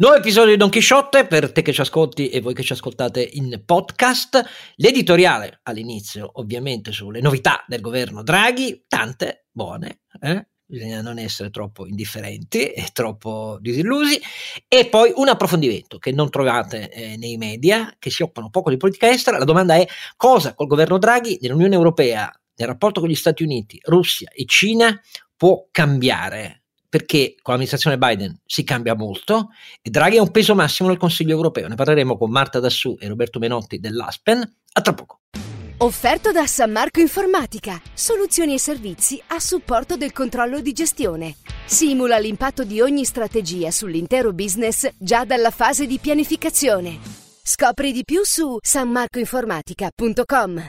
Nuovo episodio di Don Chisciotte per te che ci ascolti e voi che ci ascoltate in podcast. L'editoriale all'inizio, ovviamente, sulle novità del governo Draghi, tante buone, eh? bisogna non essere troppo indifferenti e troppo disillusi. E poi un approfondimento che non trovate eh, nei media, che si occupano poco di politica estera. La domanda è cosa col governo Draghi nell'Unione Europea, nel rapporto con gli Stati Uniti, Russia e Cina può cambiare? Perché con l'amministrazione Biden si cambia molto e Draghi ha un peso massimo nel Consiglio europeo. Ne parleremo con Marta Dassù e Roberto Menotti dell'Aspen. A tra poco. Offerto da San Marco Informatica, soluzioni e servizi a supporto del controllo di gestione. Simula l'impatto di ogni strategia sull'intero business già dalla fase di pianificazione. Scopri di più su sanmarcoinformatica.com.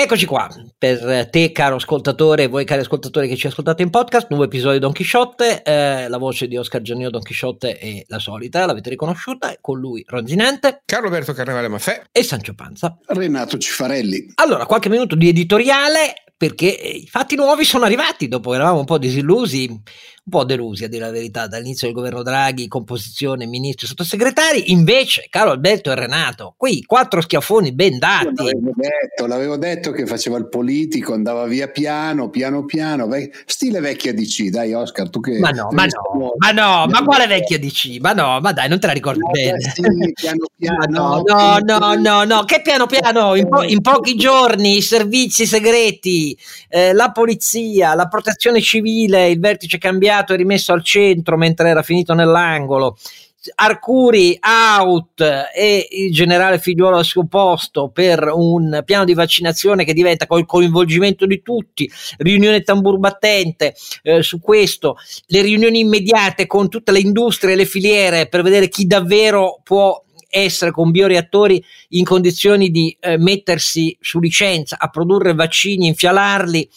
Eccoci qua, per te caro ascoltatore e voi cari ascoltatori che ci ascoltate in podcast, nuovo episodio di Don Chisciotte, eh, la voce di Oscar Giannino Don Chisciotte è la solita, l'avete riconosciuta, con lui Ronzinante, Carlo Alberto Carnevale Maffè e Sancio Panza. Renato Cifarelli. Allora, qualche minuto di editoriale perché i fatti nuovi sono arrivati dopo che eravamo un po' disillusi un po' delusi a dire la verità dall'inizio del governo Draghi, composizione, ministri sottosegretari, invece caro Alberto e Renato, qui quattro schiaffoni ben dati. L'avevo detto, l'avevo detto che faceva il politico, andava via piano, piano piano, stile vecchia DC, dai Oscar, tu che... Ma no, ma no, ma no, ma quale vecchia DC? Ma no, ma dai, non te la ricordi no, bene. Sì, piano piano. No, no, no, no, no, che piano piano, in, po- in pochi giorni i servizi segreti, eh, la polizia, la protezione civile, il vertice cambiato, e rimesso al centro mentre era finito nell'angolo. Arcuri out e il generale figliuolo al suo posto per un piano di vaccinazione che diventa col coinvolgimento di tutti, riunione tambur battente eh, su questo, le riunioni immediate con tutte le industrie e le filiere per vedere chi davvero può essere con bioreattori in condizioni di eh, mettersi su licenza a produrre vaccini, infialarli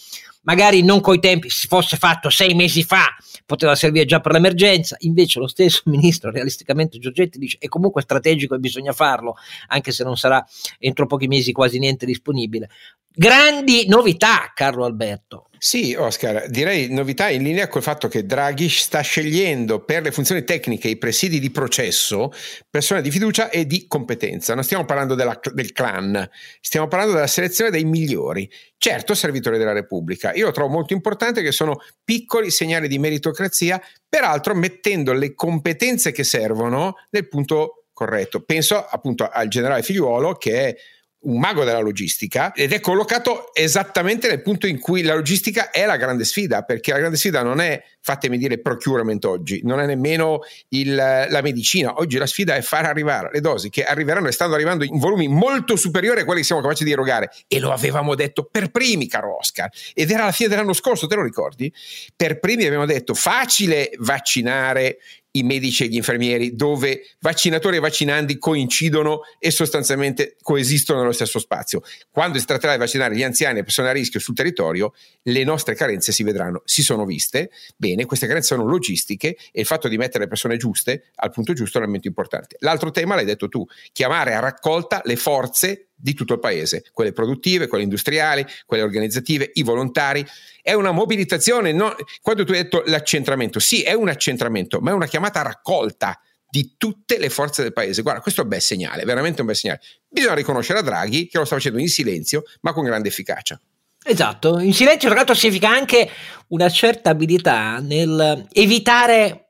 magari non coi tempi, si fosse fatto sei mesi fa, poteva servire già per l'emergenza, invece lo stesso ministro, realisticamente Giorgetti, dice è comunque strategico e bisogna farlo, anche se non sarà entro pochi mesi quasi niente disponibile. Grandi novità, Carlo Alberto. Sì, Oscar, direi novità in linea col fatto che Draghi sta scegliendo per le funzioni tecniche i presidi di processo persone di fiducia e di competenza. Non stiamo parlando della, del clan, stiamo parlando della selezione dei migliori. Certo, servitori della Repubblica. Io lo trovo molto importante che sono piccoli segnali di meritocrazia, peraltro mettendo le competenze che servono nel punto corretto. Penso appunto al generale figliuolo che è un mago della logistica ed è collocato esattamente nel punto in cui la logistica è la grande sfida, perché la grande sfida non è, fatemi dire, procurement oggi, non è nemmeno il, la medicina, oggi la sfida è far arrivare le dosi che arriveranno e stanno arrivando in volumi molto superiori a quelli che siamo capaci di erogare e lo avevamo detto per primi, caro Oscar, ed era la fine dell'anno scorso, te lo ricordi? Per primi abbiamo detto facile vaccinare i medici e gli infermieri, dove vaccinatori e vaccinandi coincidono e sostanzialmente coesistono nello stesso spazio. Quando si tratterà di vaccinare gli anziani e persone a rischio sul territorio, le nostre carenze si vedranno, si sono viste. Bene, queste carenze sono logistiche e il fatto di mettere le persone giuste al punto giusto è un elemento importante. L'altro tema l'hai detto tu, chiamare a raccolta le forze di tutto il paese, quelle produttive, quelle industriali, quelle organizzative, i volontari. È una mobilitazione, no? quando tu hai detto l'accentramento, sì, è un accentramento, ma è una chiamata a raccolta di tutte le forze del paese. Guarda, questo è un bel segnale, veramente un bel segnale. Bisogna riconoscere a Draghi che lo sta facendo in silenzio, ma con grande efficacia. Esatto, in silenzio tra l'altro significa anche una certa abilità nel evitare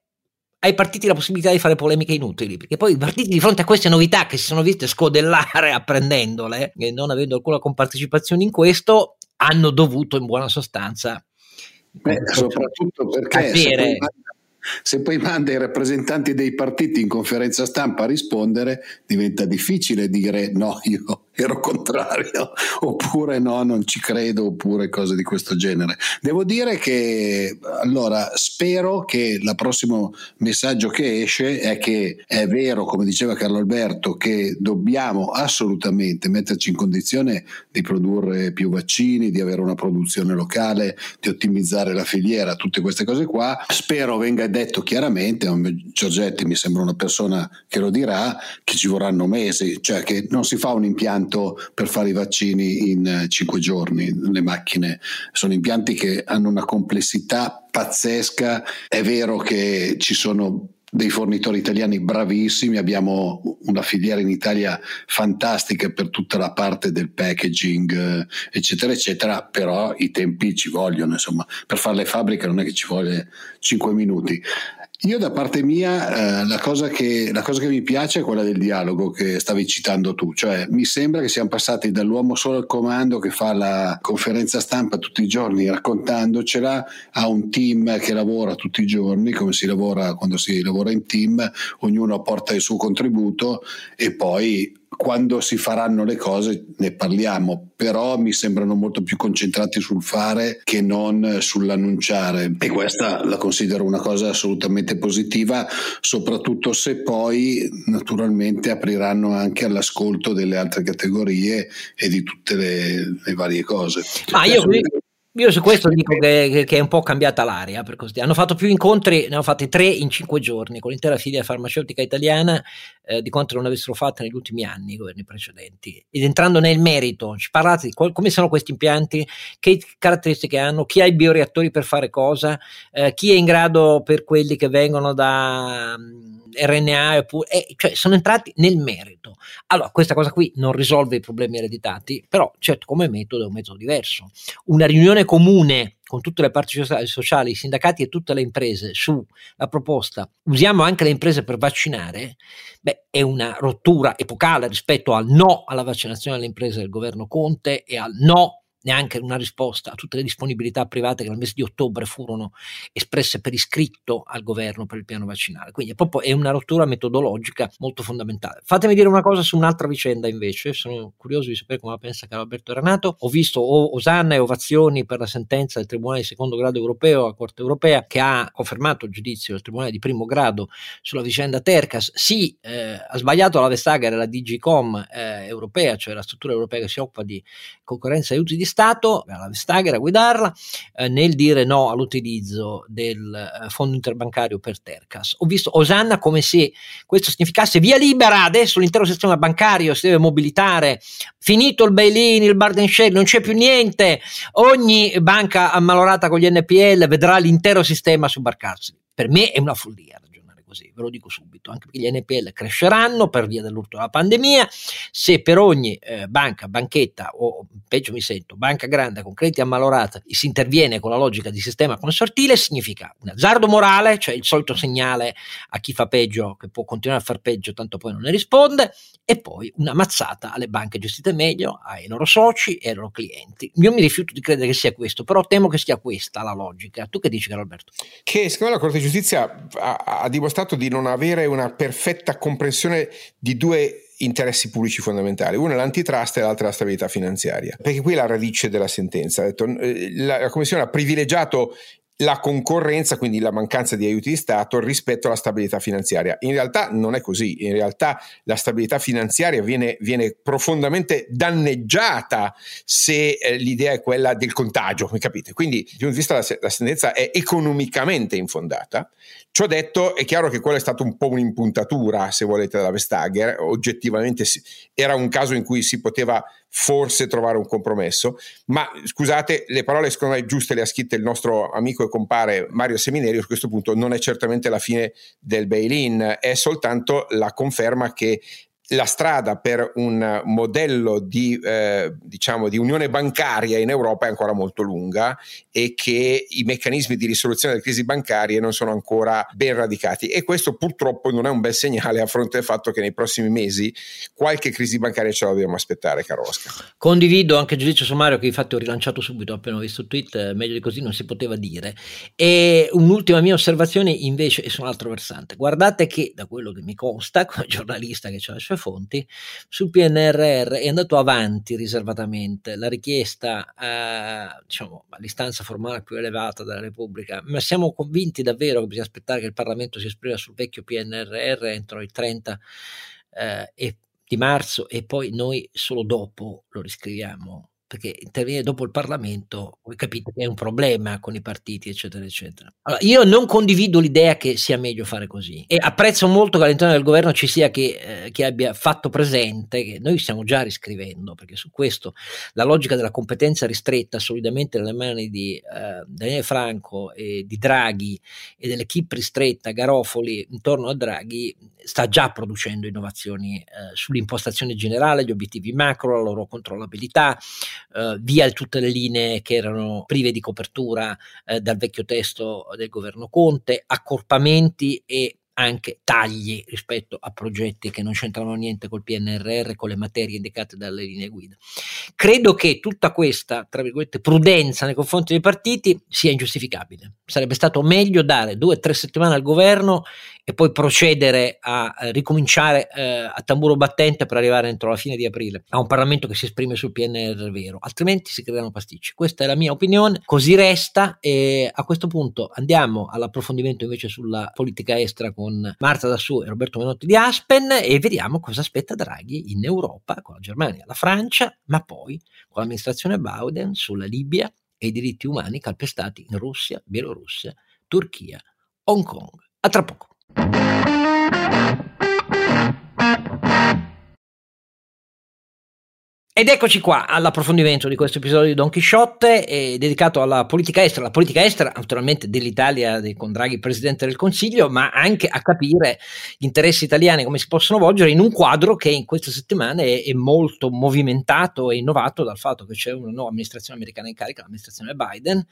ai partiti la possibilità di fare polemiche inutili, perché poi i partiti di fronte a queste novità che si sono viste scodellare apprendendole e non avendo alcuna compartecipazione in questo, hanno dovuto in buona sostanza Beh, soprattutto perché capire se poi manda i rappresentanti dei partiti in conferenza stampa a rispondere, diventa difficile dire no, io ero contrario, oppure no, non ci credo, oppure cose di questo genere. Devo dire che allora spero che il prossimo messaggio che esce è che è vero, come diceva Carlo Alberto, che dobbiamo assolutamente metterci in condizione di produrre più vaccini, di avere una produzione locale, di ottimizzare la filiera, tutte queste cose qua. Spero venga detto chiaramente, Giorgetti mi sembra una persona che lo dirà, che ci vorranno mesi, cioè che non si fa un impianto quanto per fare i vaccini in cinque giorni. Le macchine sono impianti che hanno una complessità pazzesca. È vero che ci sono dei fornitori italiani bravissimi, abbiamo una filiera in Italia fantastica per tutta la parte del packaging, eh, eccetera, eccetera, però i tempi ci vogliono, insomma, per fare le fabbriche non è che ci vuole 5 minuti. Io da parte mia eh, la, cosa che, la, cosa che, mi piace è quella del dialogo che stavi citando tu, cioè mi sembra che siamo passati dall'uomo solo al comando che fa la conferenza stampa tutti i giorni raccontandocela a un team che lavora tutti i giorni, come si lavora quando si lavora in team, ognuno porta il suo contributo e poi quando si faranno le cose ne parliamo, però mi sembrano molto più concentrati sul fare che non sull'annunciare e questa la considero una cosa assolutamente positiva, soprattutto se poi naturalmente apriranno anche all'ascolto delle altre categorie e di tutte le, le varie cose. Ma io qui io su questo dico che, che, è un po' cambiata l'aria, per così. Hanno fatto più incontri, ne hanno fatti tre in cinque giorni con l'intera filiera farmaceutica italiana eh, di quanto non avessero fatto negli ultimi anni i governi precedenti. Ed entrando nel merito, ci parlate di qual- come sono questi impianti, che caratteristiche hanno, chi ha i bioreattori per fare cosa, eh, chi è in grado per quelli che vengono da um, RNA, eh, cioè sono entrati nel merito. Allora, questa cosa qui non risolve i problemi ereditati, però certo come metodo è un metodo diverso. Una riunione comune con tutte le parti sociali, i sindacati e tutte le imprese sulla proposta usiamo anche le imprese per vaccinare, beh, è una rottura epocale rispetto al no alla vaccinazione delle imprese del governo Conte e al no neanche una risposta a tutte le disponibilità private che nel mese di ottobre furono espresse per iscritto al governo per il piano vaccinale. Quindi è proprio è una rottura metodologica molto fondamentale. Fatemi dire una cosa su un'altra vicenda invece, sono curioso di sapere come la pensa Carlo Alberto Renato. Ho visto osanna e ovazioni per la sentenza del Tribunale di secondo grado europeo, la Corte europea, che ha confermato il giudizio del Tribunale di primo grado sulla vicenda Tercas. Sì, eh, ha sbagliato la Vestager la DGCOM eh, europea, cioè la struttura europea che si occupa di concorrenza e aiuti di Stato, la Vestager a guidarla, eh, nel dire no all'utilizzo del eh, fondo interbancario per Tercas. Ho visto Osanna come se questo significasse via libera, adesso l'intero sistema bancario si deve mobilitare, finito il bail-in, il burden share, non c'è più niente, ogni banca ammalorata con gli NPL vedrà l'intero sistema sobbarcarsi. Per me è una follia così, ve lo dico subito, anche perché gli NPL cresceranno per via dell'urto della pandemia, se per ogni eh, banca, banchetta o peggio mi sento, banca grande con crediti ammalorati si interviene con la logica di sistema consortile, significa un azzardo morale, cioè il solito segnale a chi fa peggio che può continuare a far peggio, tanto poi non ne risponde, e poi una mazzata alle banche gestite meglio, ai loro soci e ai loro clienti. Io mi rifiuto di credere che sia questo, però temo che sia questa la logica. Tu che dici, Carlo Alberto? Che secondo la Corte di Giustizia ha, ha dimostrato dimostrato di non avere una perfetta comprensione di due interessi pubblici fondamentali, uno è l'antitrust e l'altro è la stabilità finanziaria, perché qui è la radice della sentenza. Eh, la Commissione ha privilegiato la concorrenza, quindi la mancanza di aiuti di Stato rispetto alla stabilità finanziaria. In realtà non è così, in realtà la stabilità finanziaria viene, viene profondamente danneggiata se eh, l'idea è quella del contagio, capite? Quindi, di un punto di vista, la, la sentenza è economicamente infondata. Ciò detto, è chiaro che quella è stata un po' un'impuntatura, se volete, della Vestager. Oggettivamente era un caso in cui si poteva forse trovare un compromesso, ma scusate, le parole secondo me giuste le ha scritte il nostro amico e compare Mario Seminario, a questo punto non è certamente la fine del bail-in, è soltanto la conferma che la strada per un modello di, eh, diciamo, di unione bancaria in Europa è ancora molto lunga e che i meccanismi di risoluzione delle crisi bancarie non sono ancora ben radicati e questo purtroppo non è un bel segnale a fronte del fatto che nei prossimi mesi qualche crisi bancaria ce la dobbiamo aspettare, caro Oscar. Condivido anche il giudizio sommario che infatti ho rilanciato subito appena ho visto il tweet, meglio di così non si poteva dire. E un'ultima mia osservazione invece è su un altro versante. Guardate che da quello che mi consta, come giornalista che ha le sue fonti, sul PNRR è andato avanti riservatamente. La richiesta eh, diciamo, all'istanza formale più elevata della Repubblica, ma siamo convinti davvero che bisogna aspettare che il Parlamento si esprima sul vecchio PNRR entro il 30 eh, di marzo e poi noi solo dopo lo riscriviamo perché intervenire dopo il Parlamento, voi capite che è un problema con i partiti, eccetera, eccetera. Allora, io non condivido l'idea che sia meglio fare così e apprezzo molto che all'interno del governo ci sia chi, eh, chi abbia fatto presente che noi stiamo già riscrivendo, perché su questo la logica della competenza ristretta solidamente nelle mani di eh, Daniele Franco e di Draghi e dell'equipe ristretta Garofoli intorno a Draghi sta già producendo innovazioni eh, sull'impostazione generale, gli obiettivi macro, la loro controllabilità, eh, via tutte le linee che erano prive di copertura eh, dal vecchio testo del governo Conte, accorpamenti e anche tagli rispetto a progetti che non c'entrano niente col PNRR, con le materie indicate dalle linee guida. Credo che tutta questa, tra virgolette, prudenza nei confronti dei partiti sia ingiustificabile. Sarebbe stato meglio dare due o tre settimane al governo e poi procedere a, a ricominciare eh, a tamburo battente per arrivare entro la fine di aprile a un Parlamento che si esprime sul PNR vero, altrimenti si creano pasticci. Questa è la mia opinione, così resta e a questo punto andiamo all'approfondimento invece sulla politica estera con Marta Dassù e Roberto Menotti di Aspen e vediamo cosa aspetta Draghi in Europa, con la Germania, la Francia, ma poi con l'amministrazione Biden sulla Libia e i diritti umani calpestati in Russia, Bielorussia, Turchia, Hong Kong. A tra poco. Ed eccoci qua all'approfondimento di questo episodio di Don Chisciotte, eh, dedicato alla politica estera, la politica estera naturalmente dell'Italia con Draghi Presidente del Consiglio, ma anche a capire gli interessi italiani come si possono volgere in un quadro che in queste settimane è, è molto movimentato e innovato dal fatto che c'è una nuova amministrazione americana in carica, l'amministrazione Biden,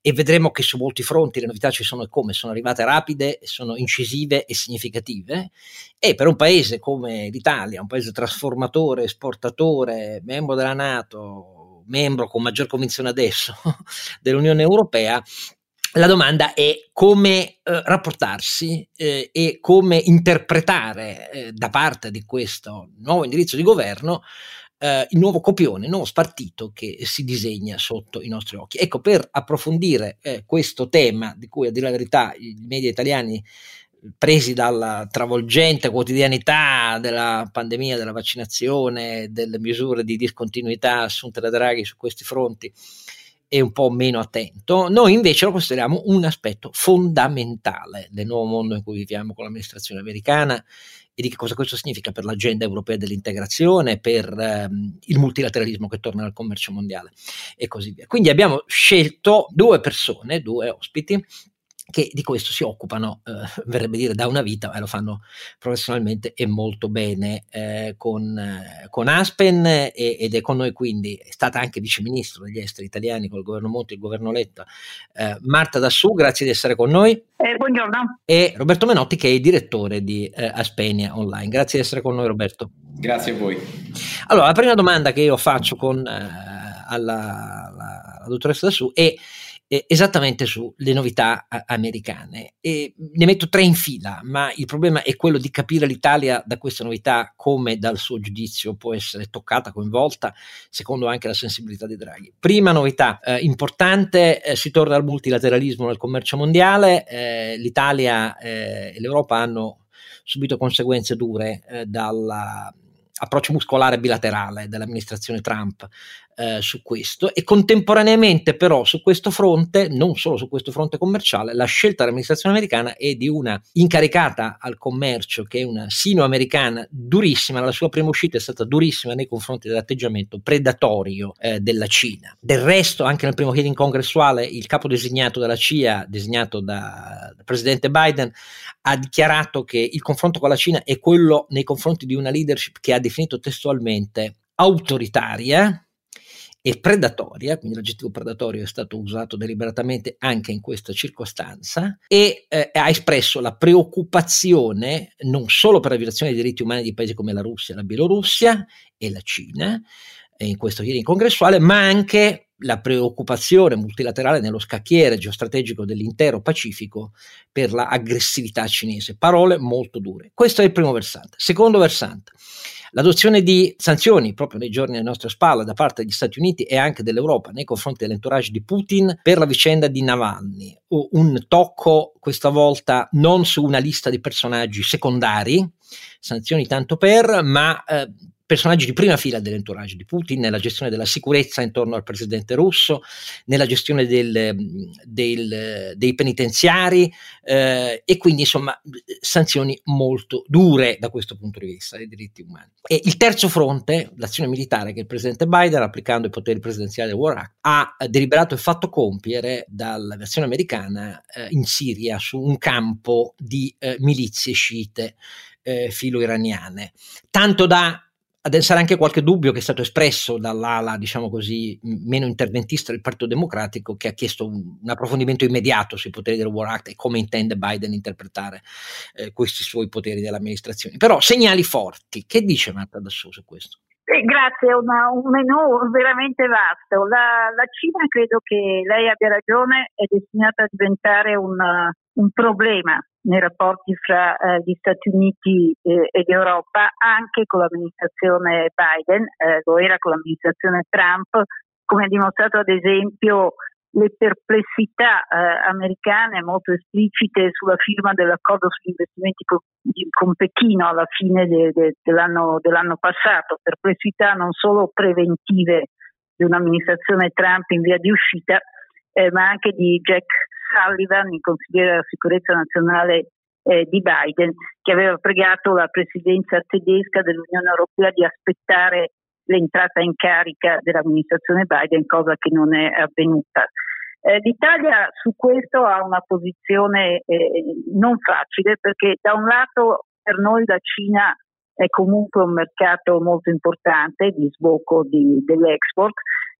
e vedremo che su molti fronti le novità ci sono e come, sono arrivate rapide, sono incisive e significative. E per un paese come l'Italia, un paese trasformatore, esportatore, membro della Nato, membro con maggior convinzione adesso dell'Unione Europea, la domanda è come eh, rapportarsi eh, e come interpretare eh, da parte di questo nuovo indirizzo di governo eh, il nuovo copione, il nuovo spartito che si disegna sotto i nostri occhi. Ecco, per approfondire eh, questo tema, di cui a dire la verità i media italiani presi dalla travolgente quotidianità della pandemia, della vaccinazione, delle misure di discontinuità assunte da Draghi su questi fronti, è un po' meno attento, noi invece lo consideriamo un aspetto fondamentale del nuovo mondo in cui viviamo con l'amministrazione americana e di che cosa questo significa per l'agenda europea dell'integrazione, per ehm, il multilateralismo che torna al commercio mondiale e così via. Quindi abbiamo scelto due persone, due ospiti che di questo si occupano, eh, verrebbe dire, da una vita e lo fanno professionalmente e molto bene eh, con, eh, con, Aspen e, ed è con noi quindi, è stata anche viceministro degli esteri italiani con il governo Monti e il governo Letta, eh, Marta Dassù, grazie di essere con noi. Eh, buongiorno. E Roberto Menotti che è il direttore di eh, Aspenia Online. Grazie di essere con noi Roberto. Grazie a voi. Allora, la prima domanda che io faccio con, alla, alla, alla dottoressa Dassù è eh, esattamente sulle novità a- americane. E ne metto tre in fila, ma il problema è quello di capire l'Italia da queste novità come dal suo giudizio può essere toccata, coinvolta, secondo anche la sensibilità di Draghi. Prima novità eh, importante, eh, si torna al multilateralismo nel commercio mondiale, eh, l'Italia eh, e l'Europa hanno subito conseguenze dure eh, dalla approccio muscolare bilaterale dell'amministrazione Trump eh, su questo e contemporaneamente però su questo fronte, non solo su questo fronte commerciale, la scelta dell'amministrazione americana è di una incaricata al commercio che è una sino-americana durissima, la sua prima uscita è stata durissima nei confronti dell'atteggiamento predatorio eh, della Cina. Del resto anche nel primo hearing congressuale il capo designato dalla CIA, designato da, dal presidente Biden, ha dichiarato che il confronto con la Cina è quello nei confronti di una leadership che ha definito testualmente autoritaria, e predatoria, quindi l'aggettivo predatorio è stato usato deliberatamente anche in questa circostanza, e eh, ha espresso la preoccupazione non solo per la violazione dei diritti umani di paesi come la Russia, la Bielorussia e la Cina, eh, in questo hearing congressuale, ma anche la preoccupazione multilaterale nello scacchiere geostrategico dell'intero Pacifico per l'aggressività cinese. Parole molto dure. Questo è il primo versante. Secondo versante. L'adozione di sanzioni proprio nei giorni alle nostre spalle da parte degli Stati Uniti e anche dell'Europa nei confronti dell'entourage di Putin per la vicenda di Navalny, un tocco questa volta non su una lista di personaggi secondari, sanzioni tanto per, ma eh, personaggi di prima fila dell'entourage di Putin, nella gestione della sicurezza intorno al presidente russo, nella gestione del, del, dei penitenziari eh, e quindi insomma sanzioni molto dure da questo punto di vista dei diritti umani. E il terzo fronte, l'azione militare che il presidente Biden, applicando i poteri presidenziali del War Act, ha deliberato e fatto compiere dall'aviazione americana eh, in Siria su un campo di eh, milizie sciite eh, filo-iraniane, tanto da essere anche qualche dubbio che è stato espresso dall'ala, diciamo così, meno interventista del Partito Democratico, che ha chiesto un, un approfondimento immediato sui poteri del War Act e come intende Biden interpretare eh, questi suoi poteri dell'amministrazione. Però segnali forti. Che dice Marta Dassò su questo? Eh, grazie, una, un menù veramente vasto. La, la, Cina, credo che lei abbia ragione, è destinata a diventare un, un problema nei rapporti fra eh, gli Stati Uniti eh, ed Europa, anche con l'amministrazione Biden, eh, era con l'amministrazione Trump, come ha dimostrato ad esempio le perplessità eh, americane molto esplicite sulla firma dell'accordo sugli investimenti con, con Pechino alla fine de, de, dell'anno, dell'anno passato, perplessità non solo preventive di un'amministrazione Trump in via di uscita, eh, ma anche di Jack Sullivan, il consigliere della sicurezza nazionale eh, di Biden, che aveva pregato la presidenza tedesca dell'Unione Europea di aspettare l'entrata in carica dell'amministrazione Biden, cosa che non è avvenuta. Eh, L'Italia su questo ha una posizione eh, non facile perché da un lato per noi la Cina è comunque un mercato molto importante di sbocco di, dell'export,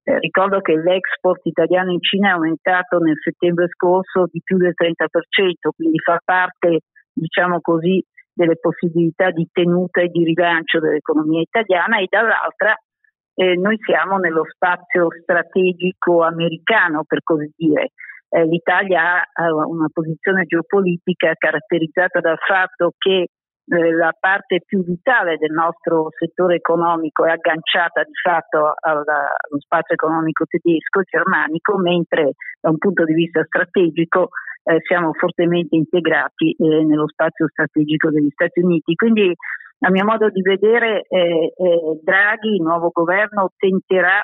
eh, ricordo che l'export italiano in Cina è aumentato nel settembre scorso di più del 30%, quindi fa parte, diciamo così, delle possibilità di tenuta e di rilancio dell'economia italiana e dall'altra eh, noi siamo nello spazio strategico americano, per così dire. Eh, L'Italia ha una posizione geopolitica caratterizzata dal fatto che la parte più vitale del nostro settore economico è agganciata di fatto alla, allo spazio economico tedesco, germanico, mentre da un punto di vista strategico eh, siamo fortemente integrati eh, nello spazio strategico degli Stati Uniti. Quindi a mio modo di vedere eh, eh, Draghi, il nuovo governo, tenterà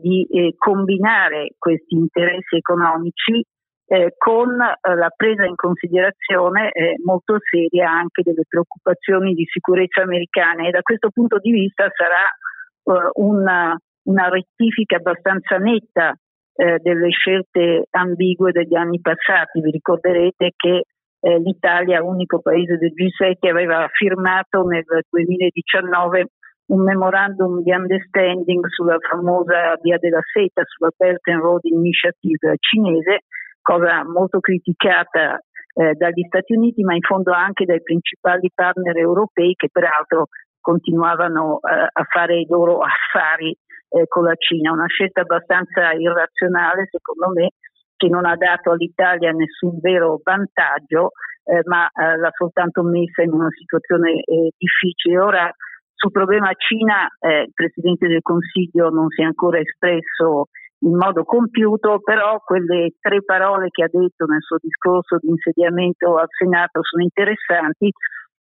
di combinare questi interessi economici eh, con eh, la presa in considerazione eh, molto seria anche delle preoccupazioni di sicurezza americane e da questo punto di vista sarà eh, una, una, rettifica abbastanza netta eh, delle scelte ambigue degli anni passati. Vi ricorderete che l'Italia, unico paese del G7, aveva firmato nel 2019 un memorandum di understanding sulla famosa via della seta, sulla Belt and Road Initiative cinese, cosa molto criticata eh, dagli Stati Uniti, ma in fondo anche dai principali partner europei che peraltro continuavano eh, a fare i loro affari eh, con la Cina. Una scelta abbastanza irrazionale, secondo me, che non ha dato all'Italia nessun vero vantaggio, eh, ma eh, l'ha soltanto messa in una situazione eh, difficile. Ora, sul problema Cina, il Presidente del Consiglio non si è ancora espresso in modo compiuto, però quelle tre parole che ha detto nel suo discorso di insediamento al Senato sono interessanti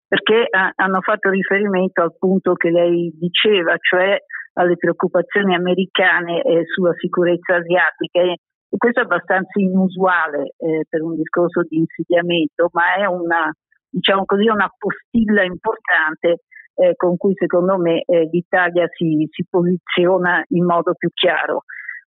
perché ha, hanno fatto riferimento al punto che lei diceva, cioè alle preoccupazioni americane eh, sulla sicurezza asiatica. E, questo è abbastanza inusuale eh, per un discorso di insediamento, ma è una, diciamo così, una postilla importante eh, con cui secondo me eh, l'Italia si, si posiziona in modo più chiaro.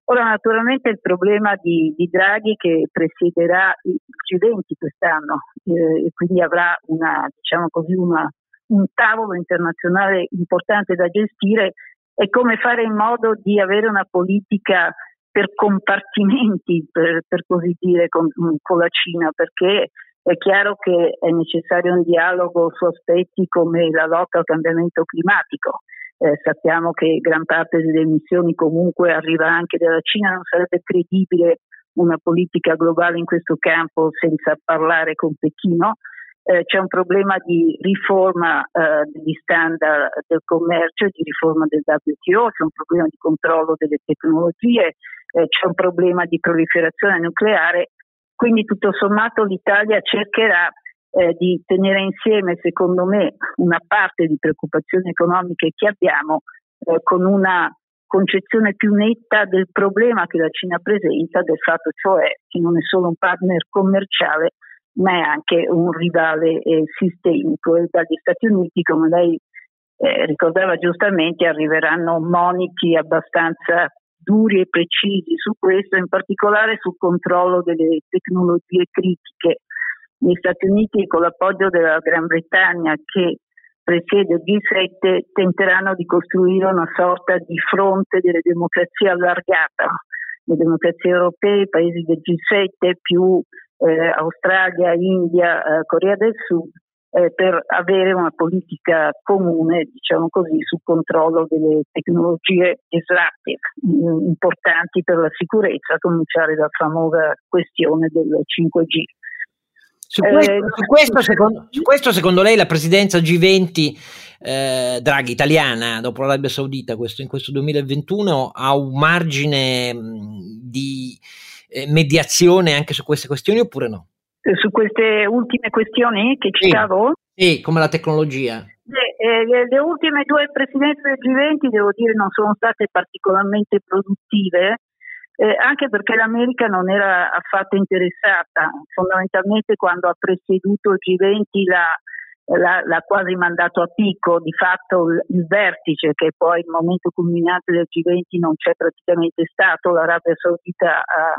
Ora naturalmente il problema di, di Draghi che presiederà i G20 quest'anno eh, e quindi avrà una, diciamo così, una, un tavolo internazionale importante da gestire è come fare in modo di avere una politica per compartimenti, per, per così dire, con, con la Cina, perché è chiaro che è necessario un dialogo su aspetti come la lotta al cambiamento climatico, eh, sappiamo che gran parte delle emissioni comunque arriva anche dalla Cina, non sarebbe credibile una politica globale in questo campo senza parlare con Pechino. Eh, c'è un problema di riforma eh, degli standard del commercio, di riforma del WTO, c'è un problema di controllo delle tecnologie, eh, c'è un problema di proliferazione nucleare, quindi tutto sommato l'Italia cercherà eh, di tenere insieme, secondo me, una parte di preoccupazioni economiche che abbiamo eh, con una concezione più netta del problema che la Cina presenta, del fatto cioè che non è solo un partner commerciale, ma è anche un rivale eh, sistemico e dagli Stati Uniti, come lei eh, ricordava giustamente, arriveranno moniti abbastanza duri e precisi su questo, in particolare sul controllo delle tecnologie critiche. Gli Stati Uniti, con l'appoggio della Gran Bretagna, che presiede il G7 tenteranno di costruire una sorta di fronte delle democrazie allargata, le democrazie europee, i paesi del G7 più eh, Australia, India, eh, Corea del Sud, eh, per avere una politica comune, diciamo così, sul controllo delle tecnologie disruptive importanti per la sicurezza, a cominciare dalla famosa questione del 5G. Su questo, eh, su, questo, secondo, su questo, secondo, lei la presidenza G20 eh, Draghi italiana dopo l'Arabia Saudita questo, in questo 2021 ha un margine di eh, mediazione anche su queste questioni oppure no? Eh, su queste ultime questioni che citavo? Sì, sì come la tecnologia. Eh, le, le, ultime due presidenze del G20 devo dire non sono state particolarmente produttive eh, anche perché l'America non era affatto interessata, fondamentalmente quando ha presieduto il G20 l'ha, l'ha, quasi mandato a picco, di fatto il, il, vertice che poi il momento culminante del G20 non c'è praticamente stato, l'Arabia Saudita ha,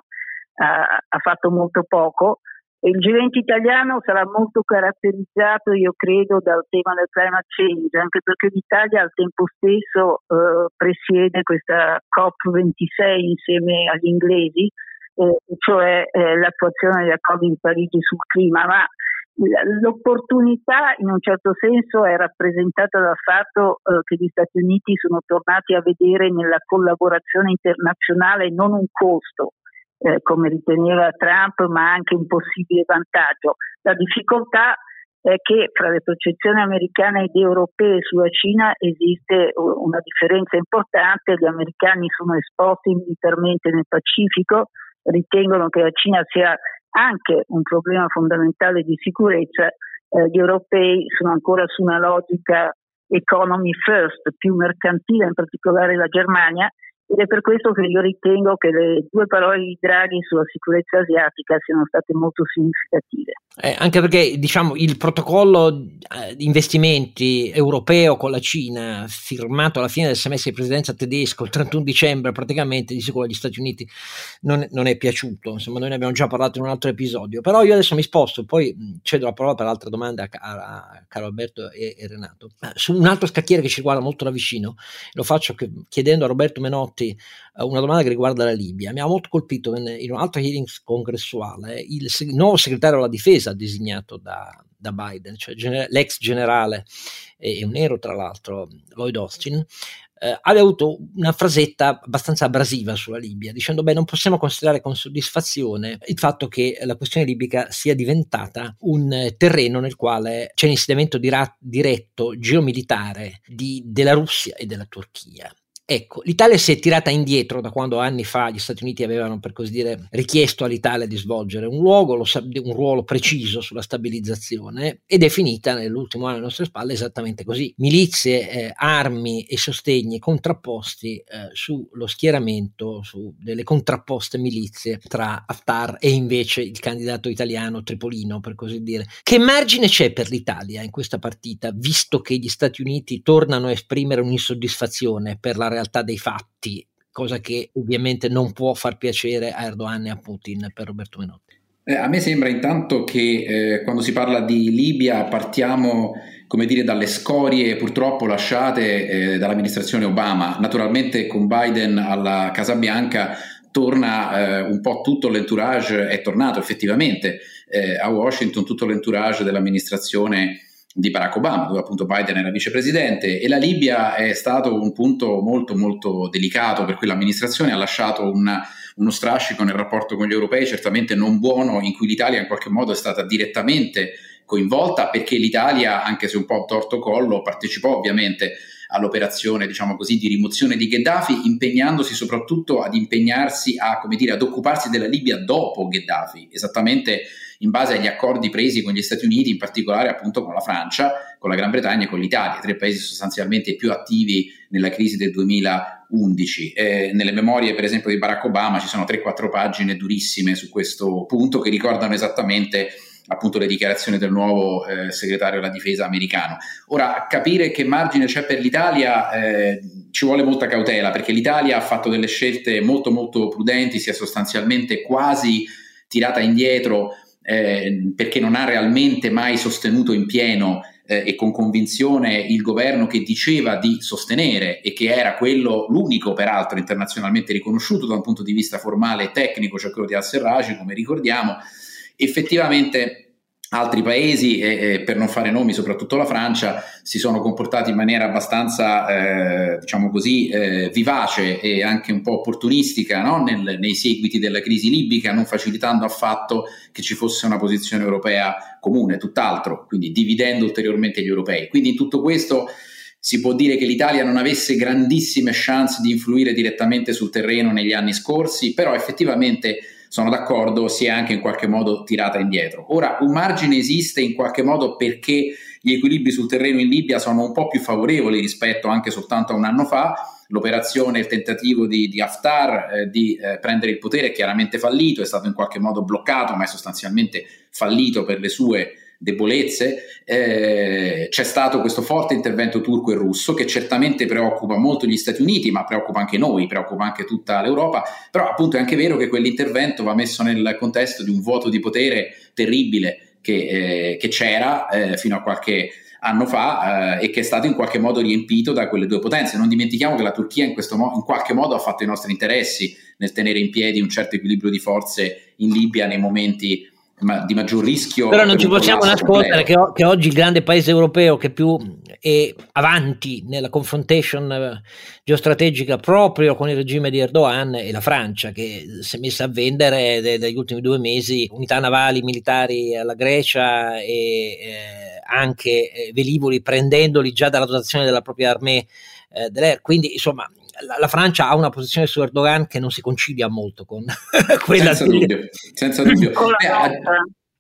ha, ha fatto molto poco il G20 italiano sarà molto caratterizzato, io credo, dal tema del climate change, anche perché l'Italia al tempo stesso eh, presiede questa COP26 insieme agli inglesi, eh, cioè eh, l'attuazione degli accordi di Parigi sul clima, ma l'opportunità in un certo senso è rappresentata dal fatto eh, che gli Stati Uniti sono tornati a vedere nella collaborazione internazionale non un costo, eh, come riteneva Trump, ma anche un possibile vantaggio. La difficoltà è che fra le percezioni americane ed europee sulla Cina esiste una differenza importante, gli americani sono esposti militarmente nel Pacifico, ritengono che la Cina sia anche un problema fondamentale di sicurezza, eh, gli europei sono ancora su una logica economy first, più mercantile, in particolare la Germania, ed è per questo che io ritengo che le due parole di Draghi sulla sicurezza asiatica siano state molto significative. Eh, anche perché diciamo, il protocollo eh, di investimenti europeo con la Cina, firmato alla fine del semestre di presidenza tedesco, il 31 dicembre, praticamente di sicuro agli Stati Uniti non, non, è piaciuto. Insomma, noi ne abbiamo già parlato in un altro episodio. Però io adesso mi sposto, poi cedo la parola per altre domande a, a, a Carlo Alberto e, e Renato. Eh, su un altro scacchiere che ci guarda molto da vicino, lo faccio che, chiedendo a Roberto Menotti Gianotti eh, una domanda che riguarda la Libia. Mi ha molto colpito in un altro hearing congressuale il, nuovo segretario della difesa designato da, da Biden, cioè gener- l'ex generale e un nero tra l'altro, Lloyd Austin, eh, aveva avuto una frasetta abbastanza abrasiva sulla Libia, dicendo beh non possiamo considerare con soddisfazione il fatto che la questione libica sia diventata un terreno nel quale c'è un insediamento dira- diretto geomilitare di, della Russia e della Turchia. Ecco, l'Italia si è tirata indietro da quando anni fa gli Stati Uniti avevano, per così dire, richiesto all'Italia di svolgere un, luogo, un ruolo preciso sulla stabilizzazione ed è finita nell'ultimo anno alle nostre spalle esattamente così. Milizie, eh, armi e sostegni contrapposti eh, sullo schieramento, su delle contrapposte milizie tra Haftar e invece il candidato italiano Tripolino, per così dire. Che margine c'è per l'Italia in questa partita, visto che gli Stati Uniti tornano a esprimere un'insoddisfazione per la realtà dei fatti, cosa che ovviamente non può far piacere a Erdogan e a Putin per Roberto Menotti. Eh, a me sembra intanto che eh, quando si parla di Libia partiamo come dire, dalle scorie purtroppo lasciate eh, dall'amministrazione Obama. Naturalmente con Biden alla Casa Bianca torna eh, un po' tutto l'entourage, è tornato effettivamente eh, a Washington tutto l'entourage dell'amministrazione di Barack Obama, dove appunto Biden era vicepresidente e la Libia è stato un punto molto molto delicato per cui l'amministrazione ha lasciato una, uno strascico nel rapporto con gli europei certamente non buono in cui l'Italia in qualche modo è stata direttamente coinvolta perché l'Italia, anche se un po' torto collo, partecipò ovviamente all'operazione, diciamo così, di rimozione di Gheddafi, impegnandosi soprattutto ad impegnarsi a, come dire, ad occuparsi della Libia dopo Gheddafi, esattamente in base agli accordi presi con gli Stati Uniti, in particolare appunto con la Francia, con la Gran Bretagna e con l'Italia, tre paesi sostanzialmente più attivi nella crisi del 2011. Eh, nelle memorie, per esempio, di Barack Obama ci sono 3-4 pagine durissime su questo punto che ricordano esattamente appunto le dichiarazioni del nuovo eh, segretario della difesa americano. Ora, capire che margine c'è per l'Italia eh, ci vuole molta cautela perché l'Italia ha fatto delle scelte molto molto prudenti, si è sostanzialmente quasi tirata indietro eh, perché non ha realmente mai sostenuto in pieno eh, e con convinzione il governo che diceva di sostenere e che era quello l'unico peraltro internazionalmente riconosciuto da un punto di vista formale e tecnico, cioè quello di al-Serraj, come ricordiamo, effettivamente altri paesi, e, e, per non fare nomi, soprattutto la Francia, si sono comportati in maniera abbastanza, eh, diciamo così, eh, vivace e anche un po' opportunistica no? Nel, nei seguiti della crisi libica, non facilitando affatto che ci fosse una posizione europea comune, tutt'altro, quindi dividendo ulteriormente gli europei. Quindi in tutto questo si può dire che l'Italia non avesse grandissime chance di influire direttamente sul terreno negli anni scorsi, però effettivamente sono d'accordo, si è anche in qualche modo tirata indietro. Ora, un margine esiste in qualche modo perché gli equilibri sul terreno in Libia sono un po' più favorevoli rispetto anche soltanto a un anno fa. L'operazione, il tentativo di, di Haftar eh, di eh, prendere il potere è chiaramente fallito, è stato in qualche modo bloccato, ma è sostanzialmente fallito per le sue debolezze, eh, c'è stato questo forte intervento turco e russo che certamente preoccupa molto gli Stati Uniti, ma preoccupa anche noi, preoccupa anche tutta l'Europa, però appunto è anche vero che quell'intervento va messo nel contesto di un vuoto di potere terribile che, eh, che c'era eh, fino a qualche anno fa eh, e che è stato in qualche modo riempito da quelle due potenze. Non dimentichiamo che la Turchia in, mo- in qualche modo ha fatto i nostri interessi nel tenere in piedi un certo equilibrio di forze in Libia nei momenti ma di maggior rischio. Però non ci possiamo nascondere che, che, oggi il grande paese europeo che più è avanti nella confrontation eh, geostrategica proprio con il regime di Erdogan è la Francia, che si è messa a vendere de, degli ultimi due mesi unità navali militari alla Grecia e eh, anche eh, velivoli prendendoli già dalla dotazione della propria armée eh, dell'air. Quindi, insomma, la, la, Francia ha una posizione su Erdogan che non si concilia molto con quella senza di... dubbio, senza dubbio.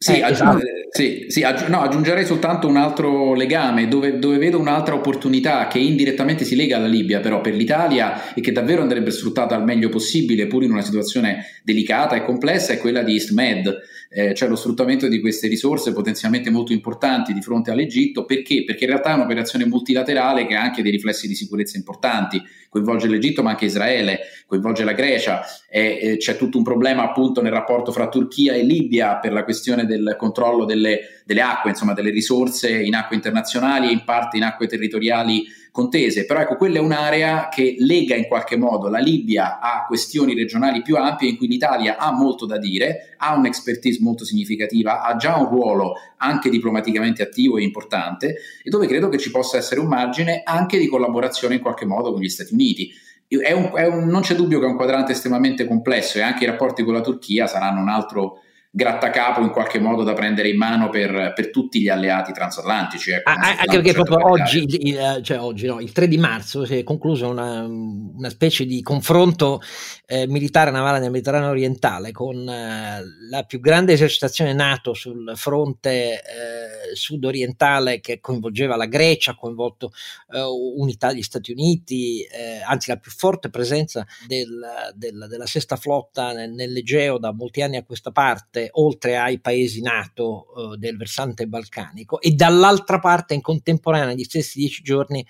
Sì, eh, esatto. sì, sì aggi- no, aggiungerei soltanto un altro legame dove, dove, vedo un'altra opportunità che indirettamente si lega alla Libia, però per l'Italia e che davvero andrebbe sfruttata al meglio possibile, pur in una situazione delicata e complessa, è quella di EastMed eh, cioè lo sfruttamento di queste risorse potenzialmente molto importanti di fronte all'Egitto. Perché? Perché in realtà è un'operazione multilaterale che ha anche dei riflessi di sicurezza importanti, coinvolge l'Egitto ma anche Israele, coinvolge la Grecia, e, e c'è tutto un problema appunto nel rapporto fra Turchia e Libia per la questione del controllo delle, delle acque, insomma delle risorse in acque internazionali e in parte in acque territoriali contese, però ecco, quella è un'area che lega in qualche modo la Libia a questioni regionali più ampie in cui l'Italia ha molto da dire, ha un'expertise molto significativa, ha già un ruolo anche diplomaticamente attivo e importante e dove credo che ci possa essere un margine anche di collaborazione in qualche modo con gli Stati Uniti. È un, è un, non c'è dubbio che è un quadrante estremamente complesso e anche i rapporti con la Turchia saranno un altro grattacapo in qualche modo da prendere in mano per, per tutti gli alleati transatlantici. Ecco, ah, anche perché proprio oggi, il, cioè oggi no, il 3 di marzo, si è concluso una, una specie di confronto eh, militare navale nel Mediterraneo orientale con eh, la più grande esercitazione NATO sul fronte eh, sud-orientale che coinvolgeva la Grecia, ha coinvolto eh, unità degli Stati Uniti, eh, anzi la più forte presenza del, del, della sesta flotta nell'Egeo da molti anni a questa parte parte, oltre ai paesi NATO eh, del versante balcanico, e dall'altra parte, in contemporanea, negli stessi dieci giorni,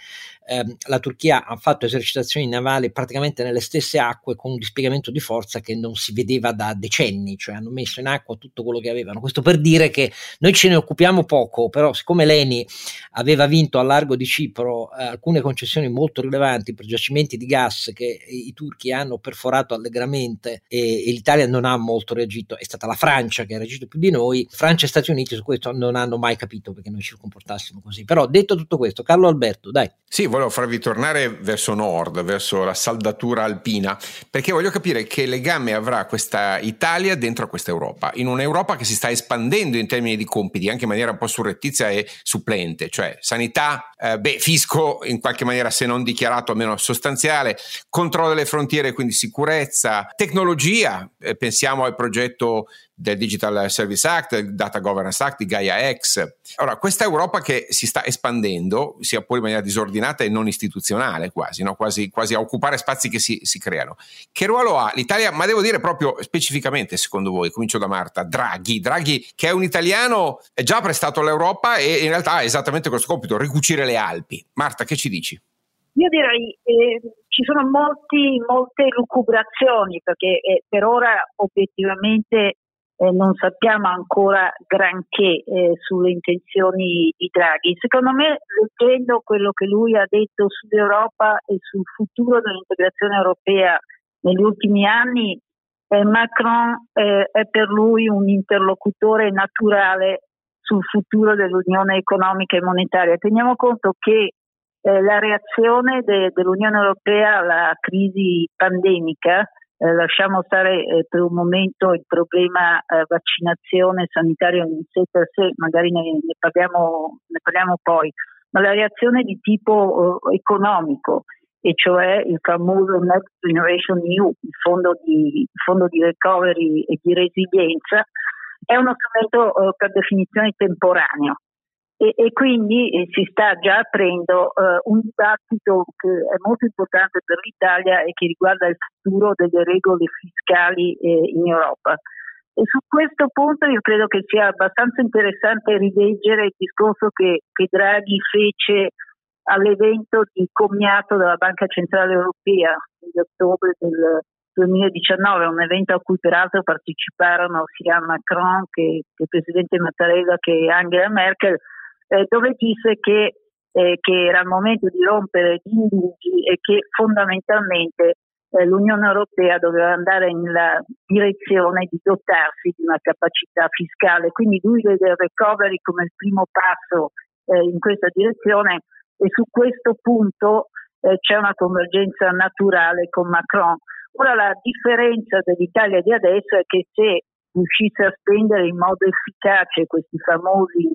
ehm, la Turchia ha fatto esercitazioni navali praticamente nelle stesse acque con un dispiegamento di forza che non si vedeva da decenni, cioè hanno messo in acqua tutto quello che avevano. Questo per dire che noi ce ne occupiamo poco, però siccome l'ENI aveva vinto a largo di Cipro eh, alcune concessioni molto rilevanti per giacimenti di gas che i turchi hanno perforato allegramente e, e l'Italia non ha molto reagito, è stata la Francia che ha reagito più di noi, Francia e Stati Uniti su questo non hanno mai capito perché noi ci comportassimo così. Però detto tutto questo, Carlo Alberto, dai. Sì, volevo farvi tornare verso nord, verso la saldatura alpina, perché voglio capire che legame avrà questa Italia dentro a questa Europa, in un'Europa che si sta espandendo in termini di compiti, anche in maniera un po' surrettizia e supplente, cioè sanità, eh, beh, fisco in qualche maniera se non dichiarato almeno sostanziale, controllo delle frontiere, quindi sicurezza, tecnologia, eh, pensiamo al progetto del Digital Service Act, del Data Governance Act, di Gaia X. Ora, questa Europa che si sta espandendo, sia pure in maniera disordinata e non istituzionale quasi, no? quasi, quasi, a occupare spazi che si, si, creano. Che ruolo ha l'Italia? Ma devo dire proprio specificamente, secondo voi, comincio da Marta, Draghi. Draghi che è un italiano, già prestato all'Europa e in realtà ha esattamente questo compito, ricucire le Alpi. Marta, che ci dici? Io direi eh, ci sono molti, molte lucubrazioni perché eh, per ora obiettivamente eh, non sappiamo ancora granché eh, sulle intenzioni di Draghi. Secondo me, leggendo quello che lui ha detto sull'Europa e sul futuro dell'integrazione europea negli ultimi anni, eh, Macron eh, è per lui un interlocutore naturale sul futuro dell'Unione economica e monetaria. Teniamo conto che eh, la reazione de, dell'Unione Europea alla crisi pandemica, eh, lasciamo stare eh, per un momento il problema eh, vaccinazione sanitaria in sé per sé, magari ne, ne, parliamo, ne parliamo, poi, ma la reazione di tipo eh, economico, e cioè il famoso Next Generation EU, il fondo di, il fondo di recovery e di resilienza, è uno strumento eh, per definizione temporaneo e, e quindi eh, si sta già aprendo eh, un dibattito che è molto importante per l'Italia e che riguarda il futuro delle regole fiscali eh, in Europa. E su questo punto io credo che sia abbastanza interessante rileggere il discorso che, che Draghi fece all'evento di commiato della Banca Centrale Europea di ottobre del 2019, un evento a cui peraltro parteciparono sia Macron che, che il Presidente Mattarella che Angela Merkel, eh, dove disse che, eh, che, era il momento di rompere gli indugi e che fondamentalmente eh, l'Unione Europea doveva andare nella direzione di dotarsi di una capacità fiscale. Quindi lui vede il recovery come il primo passo eh, in questa direzione e su questo punto eh, c'è una convergenza naturale con Macron. Ora la differenza dell'Italia di adesso è che se riuscisse a spendere in modo efficace questi famosi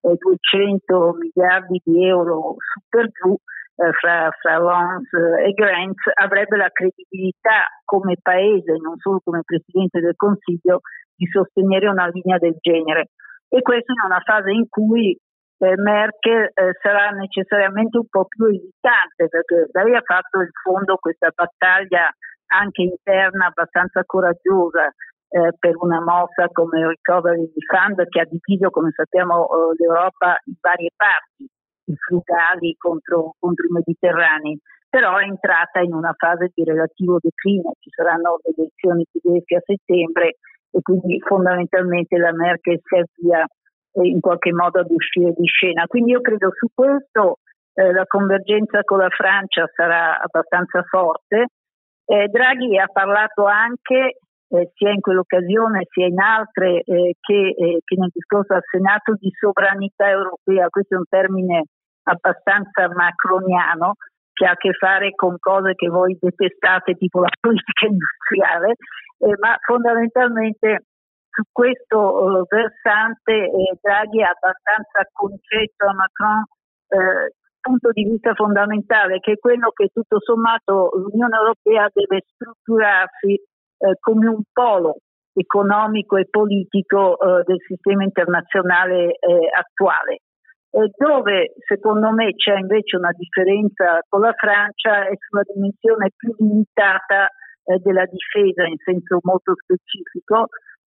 200 miliardi di euro su per giù eh, fra, fra loans e grants avrebbe la credibilità come paese, non solo come Presidente del Consiglio, di sostenere una linea del genere. E questo in una fase in cui eh, Merkel eh, sarà necessariamente un po' più esitante perché lei ha fatto in fondo questa battaglia anche interna abbastanza coraggiosa eh, per una mossa come il Recovery Fund che ha diviso, come sappiamo, eh, l'Europa in varie parti, i frugali contro, contro i mediterranei, però è entrata in una fase di relativo declino, ci saranno le elezioni tedesche a settembre e quindi fondamentalmente la Merkel si avvia eh, in qualche modo ad uscire di scena. Quindi io credo su questo eh, la convergenza con la Francia sarà abbastanza forte. Eh, Draghi ha parlato anche eh, sia in quell'occasione sia in altre eh, che, eh, che, nel discorso al Senato di sovranità europea. Questo è un termine abbastanza macroniano che ha a che fare con cose che voi detestate, tipo la politica industriale, eh, ma fondamentalmente su questo eh, versante Draghi ha abbastanza concesso a Macron punto di vista fondamentale, che è quello che tutto sommato l'Unione Europea deve strutturarsi eh, come un polo economico e politico eh, del sistema internazionale eh, attuale. dove secondo me c'è invece una differenza con la Francia è sulla dimensione più limitata eh, della difesa in senso molto specifico.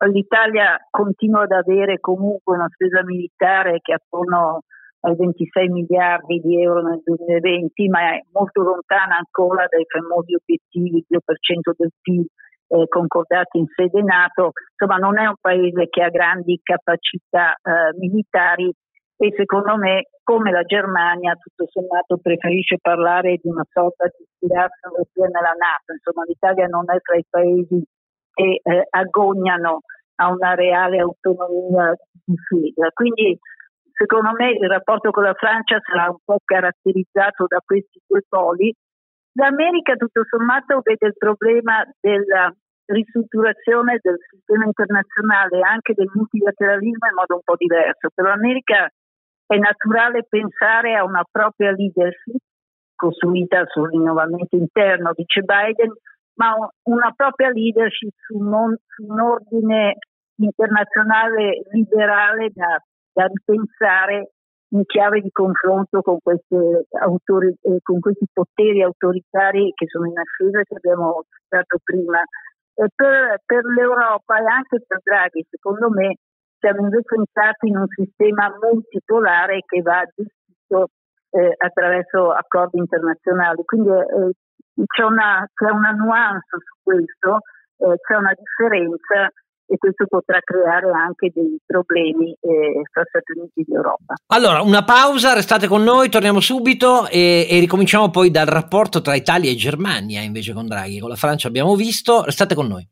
L'Italia continua ad avere comunque una spesa militare che è attorno ai 26 miliardi di euro nel 2020, ma è molto lontana ancora dai famosi obiettivi 2% del PIL eh, concordati in sede NATO, insomma non è un paese che ha grandi capacità eh, militari e secondo me come la Germania tutto sommato preferisce parlare di una sorta di ispirazione europea Nato, insomma l'Italia non è tra i paesi che eh, agognano a una reale autonomia di difesa. Quindi secondo me il rapporto con la Francia sarà un po' caratterizzato da questi due poli L'America tutto sommato vede il problema della ristrutturazione del sistema internazionale e anche del multilateralismo in modo un po' diverso. Per l'America è naturale pensare a una propria leadership costruita sull'innovamento interno, dice Biden, ma una propria leadership su un, su un ordine internazionale liberale da, da ripensare in chiave di confronto con, autori, eh, con, questi poteri autoritari che sono in ascesa che abbiamo citato prima. Per, per, l'Europa e anche per Draghi, secondo me, siamo invece entrati in un sistema multipolare che va gestito eh, attraverso accordi internazionali. Quindi eh, c'è, una, c'è, una, nuance su questo, eh, c'è una differenza e questo potrà creare anche dei problemi eh, fra Stati Uniti e Europa. Allora, una pausa, restate con noi, torniamo subito e, e, ricominciamo poi dal rapporto tra Italia e Germania invece con Draghi. Con la Francia abbiamo visto, restate con noi.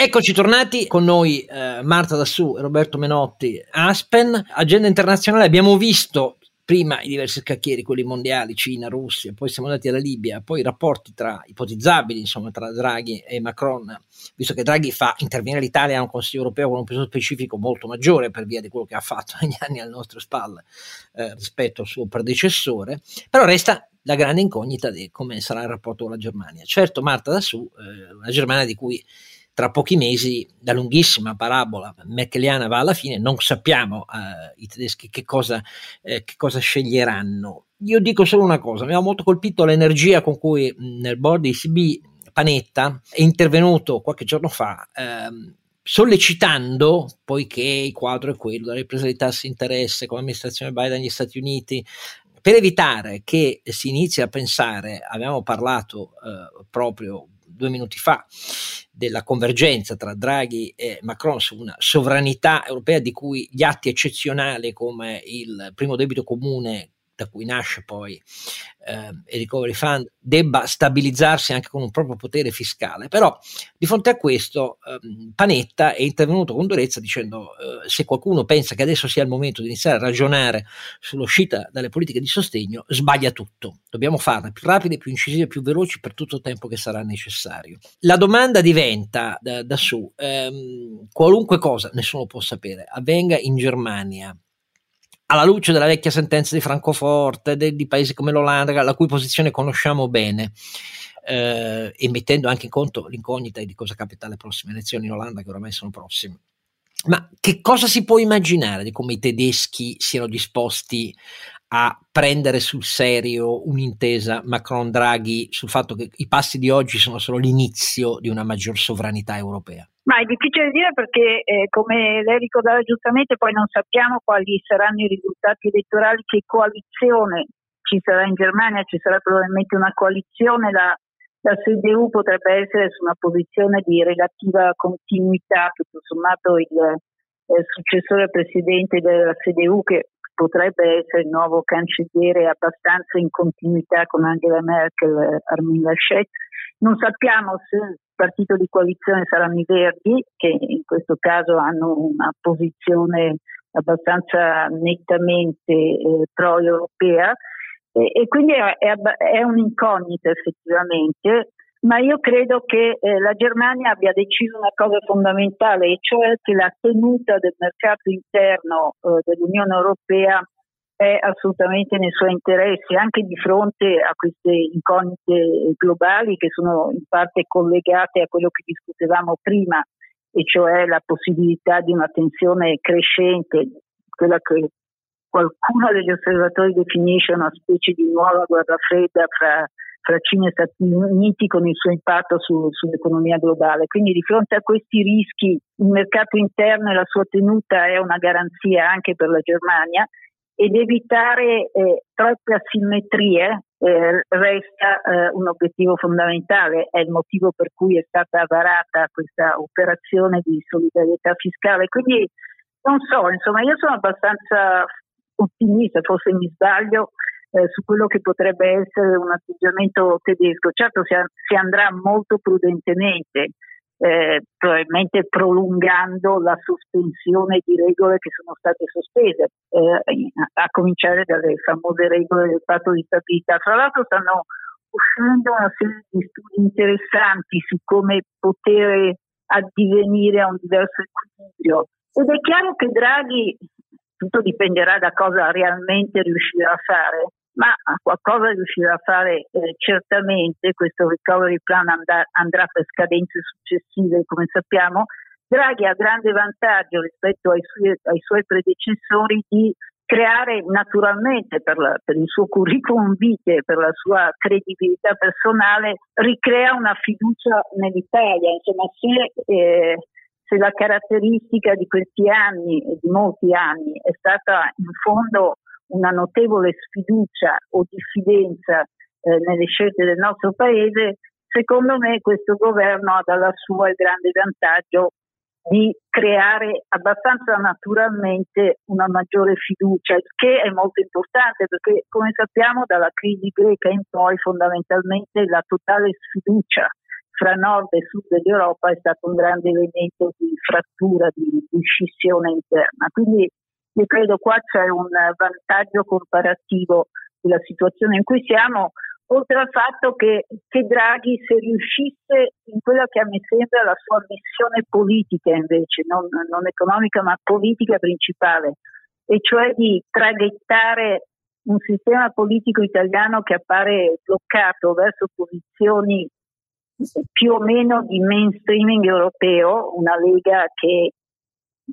Eccoci tornati con noi eh, Marta Dassù e Roberto Menotti, Aspen, agenda internazionale, abbiamo visto prima i diversi scacchieri, quelli mondiali, Cina, Russia, poi siamo andati alla Libia, poi i rapporti tra ipotizzabili, insomma, tra Draghi e Macron, visto che Draghi fa intervenire l'Italia a un Consiglio europeo con un peso specifico molto maggiore per via di quello che ha fatto negli anni alle nostre spalle eh, rispetto al suo predecessore, però resta la grande incognita di come sarà il rapporto con la Germania. Certo, Marta da su, eh, una Germania di cui tra pochi mesi la lunghissima parabola merkeliana va alla fine, non sappiamo eh, i tedeschi che cosa, eh, che cosa, sceglieranno. Io dico solo una cosa, mi ha molto colpito l'energia con cui nel board di ICB Panetta è intervenuto qualche giorno fa. Ehm, sollecitando, poiché il quadro è quello della ripresa dei tassi di interesse con l'amministrazione Biden negli Stati Uniti, per evitare che si inizi a pensare, abbiamo parlato eh, proprio due minuti fa della convergenza tra Draghi e Macron su una sovranità europea di cui gli atti eccezionali come il primo debito comune da cui nasce poi eh, il Recovery Fund, debba stabilizzarsi anche con un proprio potere fiscale. Però di fronte a questo eh, Panetta è intervenuto con durezza dicendo eh, se qualcuno pensa che adesso sia il momento di iniziare a ragionare sull'uscita dalle politiche di sostegno, sbaglia tutto. Dobbiamo farle più rapide, più incisive, più veloci per tutto il tempo che sarà necessario. La domanda diventa da, da su, ehm, qualunque cosa, nessuno può sapere, avvenga in Germania alla luce della vecchia sentenza di Francoforte, de, di paesi come l'Olanda, la cui posizione conosciamo bene, eh, e mettendo anche in conto l'incognita di cosa capita alle prossime elezioni in Olanda, che oramai sono prossime. Ma che cosa si può immaginare di come i tedeschi siano disposti a prendere sul serio un'intesa Macron-Draghi sul fatto che i passi di oggi sono solo l'inizio di una maggior sovranità europea? Ma è difficile dire perché, eh, come lei ricordava giustamente, poi non sappiamo quali saranno i risultati elettorali, che coalizione ci sarà in Germania, ci sarà probabilmente una coalizione, la, la CDU potrebbe essere su una posizione di relativa continuità, tutto sommato il eh, successore presidente della CDU che potrebbe essere il nuovo cancelliere abbastanza in continuità con Angela Merkel, Armin Laschet. Non sappiamo se partito di coalizione saranno i Verdi, che in questo caso hanno una posizione abbastanza nettamente eh, pro-europea, e, e quindi è, è, è, un'incognita effettivamente. Ma io credo che eh, la Germania abbia deciso una cosa fondamentale, e cioè che la tenuta del mercato interno eh, dell'Unione Europea è assolutamente nei suoi interessi, anche di fronte a queste incognite globali che sono in parte collegate a quello che discutevamo prima, e cioè la possibilità di una tensione crescente, quella che qualcuno degli osservatori definisce una specie di nuova guerra fredda fra tra Cina e Stati Uniti con il suo impatto su, sull'economia globale. Quindi di fronte a questi rischi il mercato interno e la sua tenuta è una garanzia anche per la Germania ed evitare eh, troppe asimmetrie eh, resta eh, un obiettivo fondamentale, è il motivo per cui è stata varata questa operazione di solidarietà fiscale. Quindi non so, insomma, io sono abbastanza ottimista, forse mi sbaglio, eh, su quello che potrebbe essere un atteggiamento tedesco. Certo si, si andrà molto prudentemente, eh, probabilmente prolungando la sospensione di regole che sono state sospese, eh, a cominciare dalle famose regole del patto di stabilità. Fra l'altro stanno uscendo una serie di studi interessanti su come poter addivenire a un diverso equilibrio. Ed è chiaro che Draghi, tutto dipenderà da cosa realmente riuscirà a fare, ma qualcosa riuscirà a fare eh, certamente, questo recovery plan andrà, andrà per scadenze successive come sappiamo, Draghi ha grande vantaggio rispetto ai suoi, ai suoi predecessori di creare naturalmente per, la, per, il suo curriculum vitae, per la sua credibilità personale, ricrea una fiducia nell'Italia. Insomma, se, eh, se la caratteristica di questi anni di molti anni è stata in fondo una notevole sfiducia o diffidenza eh, nelle scelte del nostro Paese, secondo me questo governo ha dalla sua il grande vantaggio di creare abbastanza naturalmente una maggiore fiducia, che è molto importante perché come sappiamo dalla crisi greca in poi fondamentalmente la totale sfiducia fra nord e sud dell'Europa è stato un grande elemento di frattura, di, di scissione interna. Quindi io credo qua c'è un vantaggio comparativo della situazione in cui siamo, oltre al fatto che, che, Draghi se riuscisse in quella che a me sembra la sua missione politica invece, non, non economica ma politica principale, e cioè di traghettare un sistema politico italiano che appare bloccato verso posizioni più o meno di mainstreaming europeo, una Lega che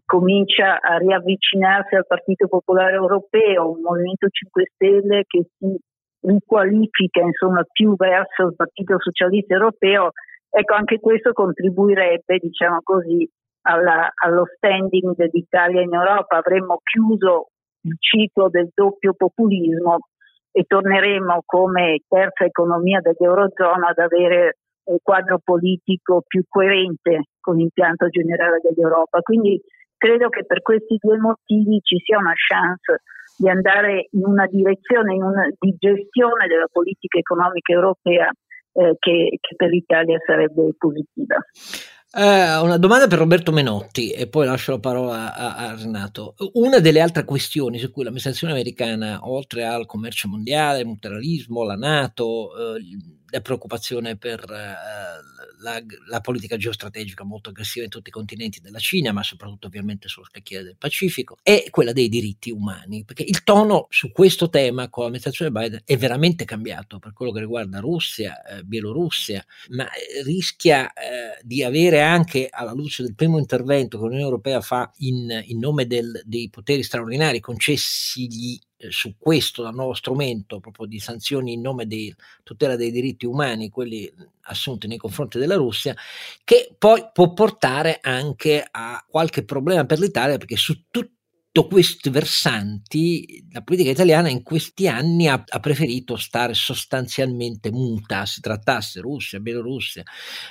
comincia a riavvicinarsi al Partito Popolare Europeo, un Movimento 5 Stelle che si riqualifica insomma, più verso il Partito Socialista Europeo, ecco anche questo contribuirebbe, diciamo così, alla, allo standing dell'Italia in Europa. Avremmo chiuso il ciclo del doppio populismo e torneremo come terza economia dell'Eurozona ad avere un quadro politico più coerente con l'impianto generale dell'Europa. Quindi credo che per questi due motivi ci sia una chance di andare in una direzione in una, di gestione della politica economica europea eh, che, che per l'Italia sarebbe positiva. Uh, una domanda per Roberto Menotti e poi lascio la parola a, a, Renato. Una delle altre questioni su cui l'amministrazione americana, oltre al commercio mondiale, il multilateralismo, la Nato, uh, preoccupazione per uh, la, la, politica geostrategica molto aggressiva in tutti i continenti della Cina, ma soprattutto ovviamente sullo scacchiere del Pacifico, è quella dei diritti umani, perché il tono su questo tema con l'amministrazione Biden è veramente cambiato per quello che riguarda Russia, eh, Bielorussia, ma eh, rischia eh, di avere anche alla luce del primo intervento che l'Unione Europea fa in, in nome del, dei poteri straordinari concessigli eh, su questo dal nuovo strumento proprio di sanzioni in nome di tutela dei diritti umani, quelli assunti nei confronti della Russia, che poi può portare anche a qualche problema per l'Italia perché su tutti sotto questi versanti la politica italiana in questi anni ha, ha, preferito stare sostanzialmente muta, si trattasse Russia, Bielorussia,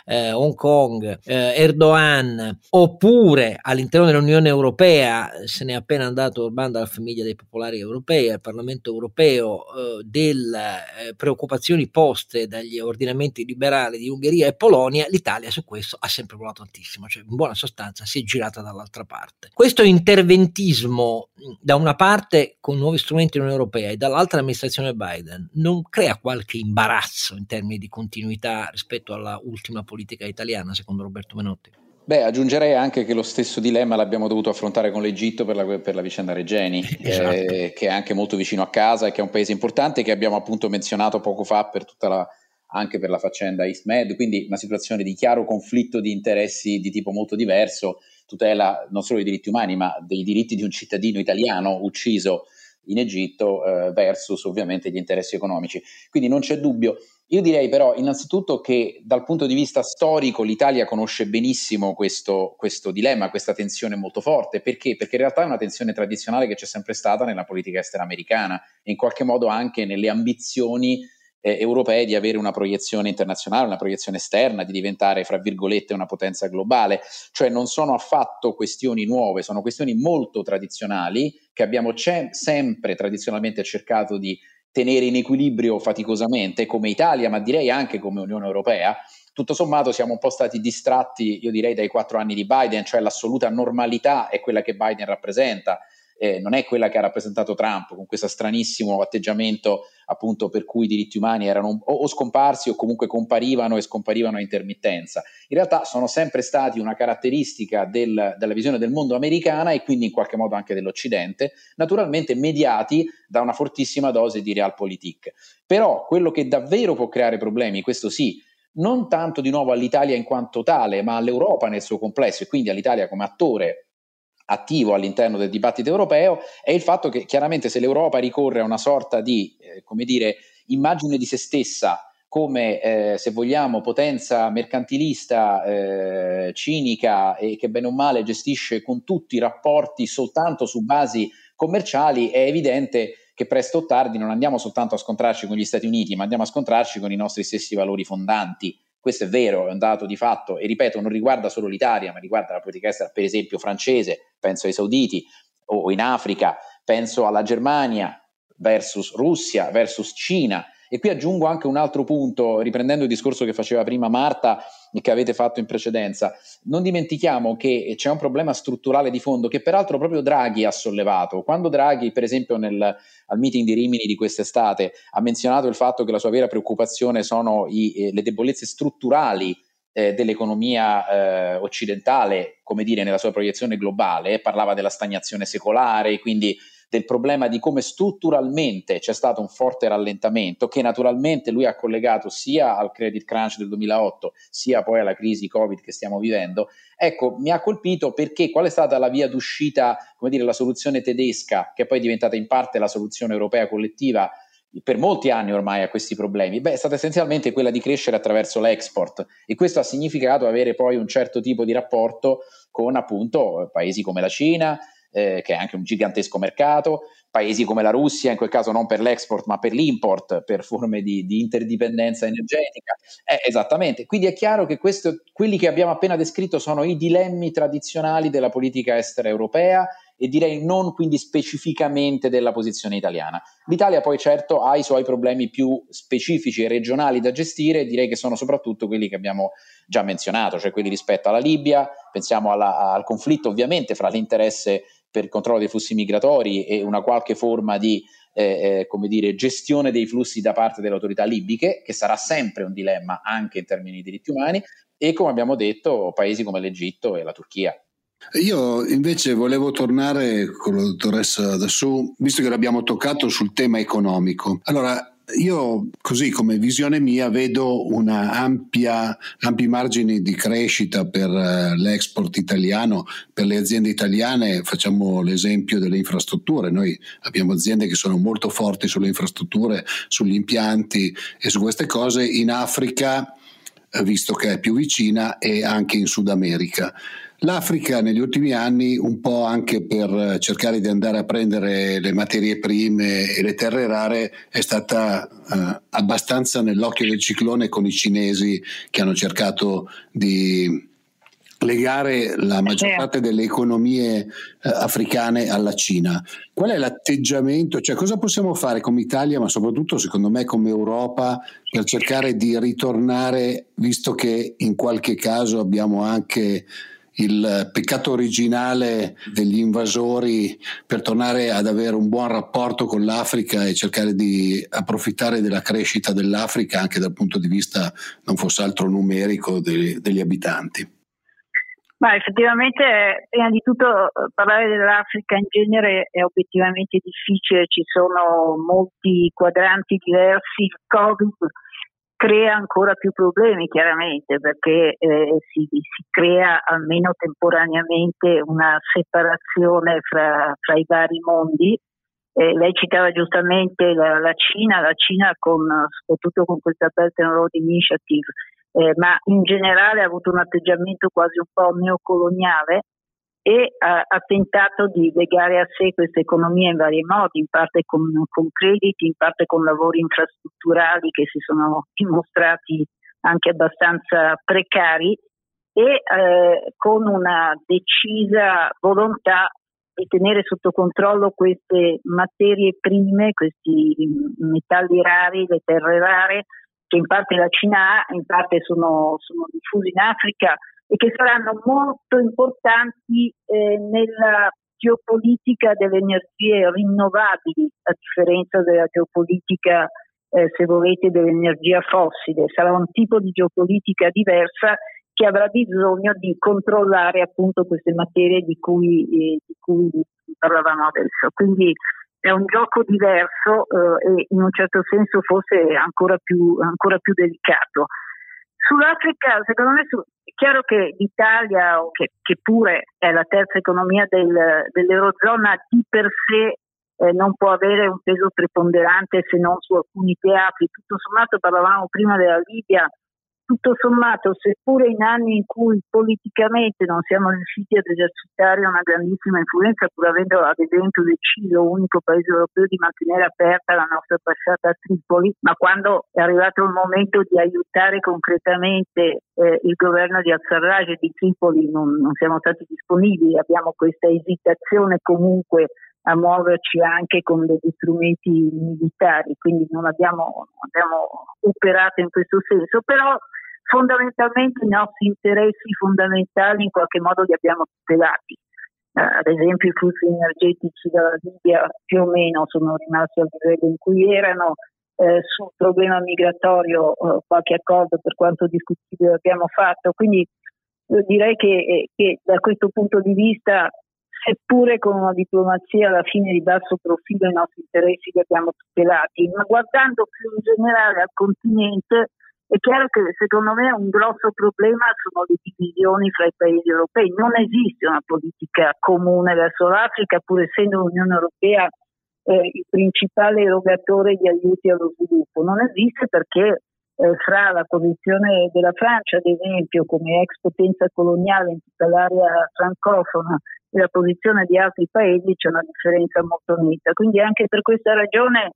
eh, Hong Kong, eh, Erdogan, oppure all'interno dell'Unione Europea se n'è appena andato Orban dalla famiglia dei popolari europei al Parlamento europeo eh, delle eh, preoccupazioni poste dagli ordinamenti liberali di Ungheria e Polonia, l'Italia su questo ha sempre volato tantissimo, cioè in buona sostanza si è girata dall'altra parte. Questo interventismo abbiamo da una parte con nuovi strumenti dell'Unione Europea e dall'altra l'amministrazione Biden non crea qualche imbarazzo in termini di continuità rispetto alla ultima politica italiana, secondo Roberto Menotti? Beh, aggiungerei anche che lo stesso dilemma l'abbiamo dovuto affrontare con l'Egitto per la, per la vicenda Regeni, esatto. eh, che è anche molto vicino a casa e che è un paese importante che abbiamo appunto menzionato poco fa per tutta la, anche per la faccenda EastMed, quindi una situazione di chiaro conflitto di interessi di tipo molto diverso tutela non solo dei diritti umani, ma dei diritti di un cittadino italiano ucciso in Egitto eh, versus ovviamente gli interessi economici. Quindi non c'è dubbio. Io direi però innanzitutto che dal punto di vista storico l'Italia conosce benissimo questo, questo dilemma, questa tensione molto forte. Perché? Perché in realtà è una tensione tradizionale che c'è sempre stata nella politica estera americana e in qualche modo anche nelle ambizioni eh, europee di avere una proiezione internazionale, una proiezione esterna, di diventare, fra virgolette, una potenza globale. Cioè non sono affatto questioni nuove, sono questioni molto tradizionali che abbiamo ce- sempre tradizionalmente cercato di tenere in equilibrio faticosamente come Italia, ma direi anche come Unione Europea. Tutto sommato siamo un po' stati distratti, io direi, dai quattro anni di Biden, cioè l'assoluta normalità è quella che Biden rappresenta eh, non è quella che ha rappresentato Trump con questo stranissimo atteggiamento appunto per cui i diritti umani erano o, o scomparsi o comunque comparivano e scomparivano a intermittenza. In realtà sono sempre stati una caratteristica del, della visione del mondo americana e quindi in qualche modo anche dell'Occidente, naturalmente mediati da una fortissima dose di realpolitik. Però quello che davvero può creare problemi, questo sì, non tanto di nuovo all'Italia in quanto tale, ma all'Europa nel suo complesso e quindi all'Italia come attore attivo all'interno del dibattito europeo è il fatto che chiaramente se l'Europa ricorre a una sorta di, eh, come dire, immagine di se stessa come, eh, se vogliamo, potenza mercantilista, eh, cinica e che bene o male gestisce con tutti i rapporti soltanto su basi commerciali, è evidente che presto o tardi non andiamo soltanto a scontrarci con gli Stati Uniti, ma andiamo a scontrarci con i nostri stessi valori fondanti. Questo è vero, è un dato di fatto. E ripeto, non riguarda solo l'Italia, ma riguarda la politica estera, per esempio francese, penso ai sauditi, o in Africa, penso alla Germania versus Russia, versus Cina, e qui aggiungo anche un altro punto, riprendendo il discorso che faceva prima Marta e che avete fatto in precedenza. Non dimentichiamo che c'è un problema strutturale di fondo che peraltro proprio Draghi ha sollevato. Quando Draghi, per esempio, nel, al meeting di Rimini di quest'estate, ha menzionato il fatto che la sua vera preoccupazione sono i, eh, le debolezze strutturali eh, dell'economia eh, occidentale, come dire, nella sua proiezione globale, parlava della stagnazione secolare, quindi del problema di come strutturalmente c'è stato un forte rallentamento che naturalmente lui ha collegato sia al credit crunch del 2008 sia poi alla crisi Covid che stiamo vivendo. Ecco, mi ha colpito perché qual è stata la via d'uscita, come dire, la soluzione tedesca che poi è diventata in parte la soluzione europea collettiva per molti anni ormai a questi problemi? Beh, è stata essenzialmente quella di crescere attraverso l'export e questo ha significato avere poi un certo tipo di rapporto con appunto paesi come la Cina, eh, che è anche un gigantesco mercato, paesi come la Russia, in quel caso non per l'export ma per l'import, per forme di, di interdipendenza energetica. Eh, esattamente, quindi è chiaro che questo, quelli che abbiamo appena descritto sono i dilemmi tradizionali della politica estera europea e direi non quindi specificamente della posizione italiana. L'Italia poi certo ha i suoi problemi più specifici e regionali da gestire, direi che sono soprattutto quelli che abbiamo già menzionato, cioè quelli rispetto alla Libia, pensiamo alla, al conflitto ovviamente fra l'interesse per il controllo dei flussi migratori e una qualche forma di eh, eh, come dire, gestione dei flussi da parte delle autorità libiche, che sarà sempre un dilemma anche in termini di diritti umani, e come abbiamo detto, paesi come l'Egitto e la Turchia. Io invece volevo tornare con la dottoressa Dassù, visto che l'abbiamo toccato sul tema economico. Allora, io così come visione mia vedo una ampia, ampi margini di crescita per uh, l'export italiano, per le aziende italiane, facciamo l'esempio delle infrastrutture, noi abbiamo aziende che sono molto forti sulle infrastrutture, sugli impianti e su queste cose. In Africa, eh, visto che è più vicina, e anche in Sud America. L'Africa negli ultimi anni, un po' anche per cercare di andare a prendere le materie prime e le terre rare, è stata eh, abbastanza nell'occhio del ciclone con i cinesi che hanno cercato di legare la maggior parte delle economie eh, africane alla Cina. Qual è l'atteggiamento, cioè cosa possiamo fare come Italia, ma soprattutto secondo me come Europa, per cercare di ritornare, visto che in qualche caso abbiamo anche il peccato originale degli invasori per tornare ad avere un buon rapporto con l'Africa e cercare di approfittare della crescita dell'Africa anche dal punto di vista non fosse altro numerico degli, degli abitanti. Ma effettivamente, prima di tutto, parlare dell'Africa in genere è obiettivamente difficile, ci sono molti quadranti diversi, il Covid crea ancora più problemi chiaramente perché eh, si, si, crea almeno temporaneamente una separazione fra, fra i vari mondi. Eh, lei citava giustamente la, la, Cina, la Cina con, soprattutto con questa Belt and Road Initiative, eh, ma in generale ha avuto un atteggiamento quasi un po' neocoloniale e ha, ha, tentato di legare a sé questa economia in vari modi, in parte con, con, crediti, in parte con lavori infrastrutturali che si sono dimostrati anche abbastanza precari e eh, con una decisa volontà di tenere sotto controllo queste materie prime, questi metalli rari, le terre rare, che in parte la Cina ha, in parte sono, sono diffusi in Africa e che saranno molto importanti eh, nella geopolitica delle energie rinnovabili, a differenza della geopolitica, eh, se volete, dell'energia fossile. Sarà un tipo di geopolitica diversa che avrà bisogno di controllare appunto queste materie di cui, eh, di cui parlavamo adesso. Quindi è un gioco diverso eh, e in un certo senso forse ancora più, ancora più delicato. Sull'Africa, secondo me, è chiaro che l'Italia, che, che pure è la terza economia del, dell'Eurozona, di per sé eh, non può avere un peso preponderante se non su alcuni teatri. Tutto sommato, parlavamo prima della Libia, tutto sommato, seppure in anni in cui politicamente non siamo riusciti ad esercitare una grandissima influenza, pur avendo ad esempio deciso, unico paese europeo, di mantenere aperta la nostra passata a Tripoli, ma quando è arrivato il momento di aiutare concretamente eh, il governo di Al-Sarraj e di Tripoli non, non siamo stati disponibili, abbiamo questa esitazione comunque a muoverci anche con degli strumenti militari, quindi non abbiamo, abbiamo operato in questo senso, però fondamentalmente i nostri interessi fondamentali in qualche modo li abbiamo tutelati. Uh, ad esempio i flussi energetici dalla Libia più o meno sono rimasti al livello in cui erano, eh, sul problema migratorio eh, qualche accordo per quanto discutibile abbiamo fatto, quindi eh, direi che, eh, che, da questo punto di vista seppure con una diplomazia alla fine di basso profilo i nostri interessi li abbiamo tutelati, ma guardando più in generale al continente è chiaro che secondo me un grosso problema sono le divisioni fra i paesi europei. Non esiste una politica comune verso l'Africa, pur essendo l'Unione Europea eh, il principale erogatore di aiuti allo sviluppo. Non esiste perché eh, fra la posizione della Francia, ad esempio, come ex potenza coloniale in tutta l'area francofona e la posizione di altri paesi c'è una differenza molto netta. Quindi anche per questa ragione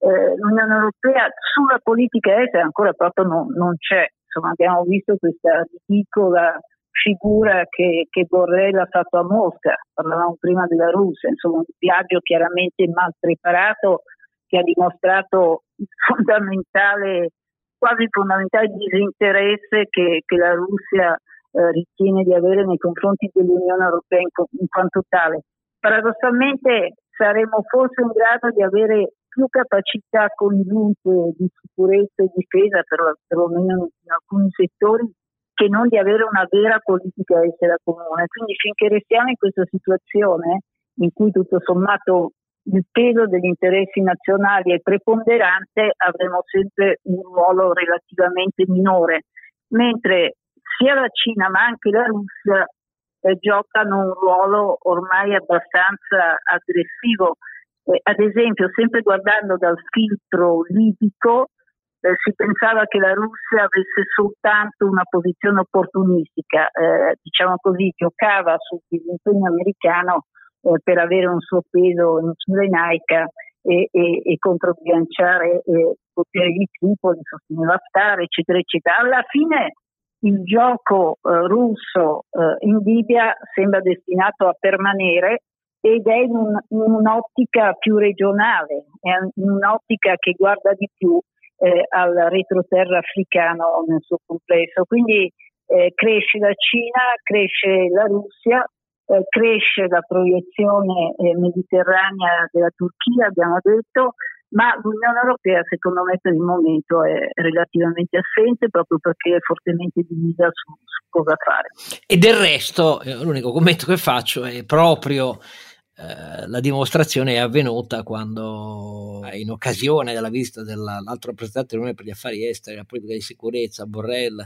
eh, l'Unione Europea sulla politica estera ancora proprio non, non c'è. Insomma, abbiamo visto questa piccola figura che, che Borrell ha fatto a Mosca, parlavamo prima della Russia, insomma un viaggio chiaramente mal preparato che ha dimostrato il fondamentale, quasi fondamentale disinteresse che, che la Russia eh, ritiene di avere nei confronti dell'Unione Europea in, in quanto tale. Paradossalmente saremo forse in grado di avere più capacità congiunte di sicurezza e difesa, perlomeno in alcuni settori, che non di avere una vera politica estera comune. Quindi finché restiamo in questa situazione in cui tutto sommato il peso degli interessi nazionali è preponderante, avremo sempre un ruolo relativamente minore, mentre sia la Cina ma anche la Russia eh, giocano un ruolo ormai abbastanza aggressivo. Eh, ad esempio, sempre guardando dal filtro libico, eh, si pensava che la Russia avesse soltanto una posizione opportunistica, eh, diciamo così, giocava sul disimpegno americano eh, per avere un suo peso in Cirenaica e, e, e controbilanciare eh, il potere di Tripoli, sosteneva Haftar, eccetera, eccetera. Alla fine il gioco eh, russo eh, in Libia sembra destinato a permanere ed è in, un, in, un'ottica più regionale, è in un'ottica che guarda di più eh, al retroterra africano nel suo complesso. Quindi eh, cresce la Cina, cresce la Russia, eh, cresce la proiezione eh, mediterranea della Turchia, abbiamo detto, ma l'Unione Europea secondo me per il momento è relativamente assente proprio perché è fortemente divisa su, su cosa fare. E del resto, eh, l'unico commento che faccio è proprio eh, la dimostrazione è avvenuta quando, in occasione della visita dell'altro rappresentante dell'Unione per gli affari esteri e la politica di sicurezza, Borrell,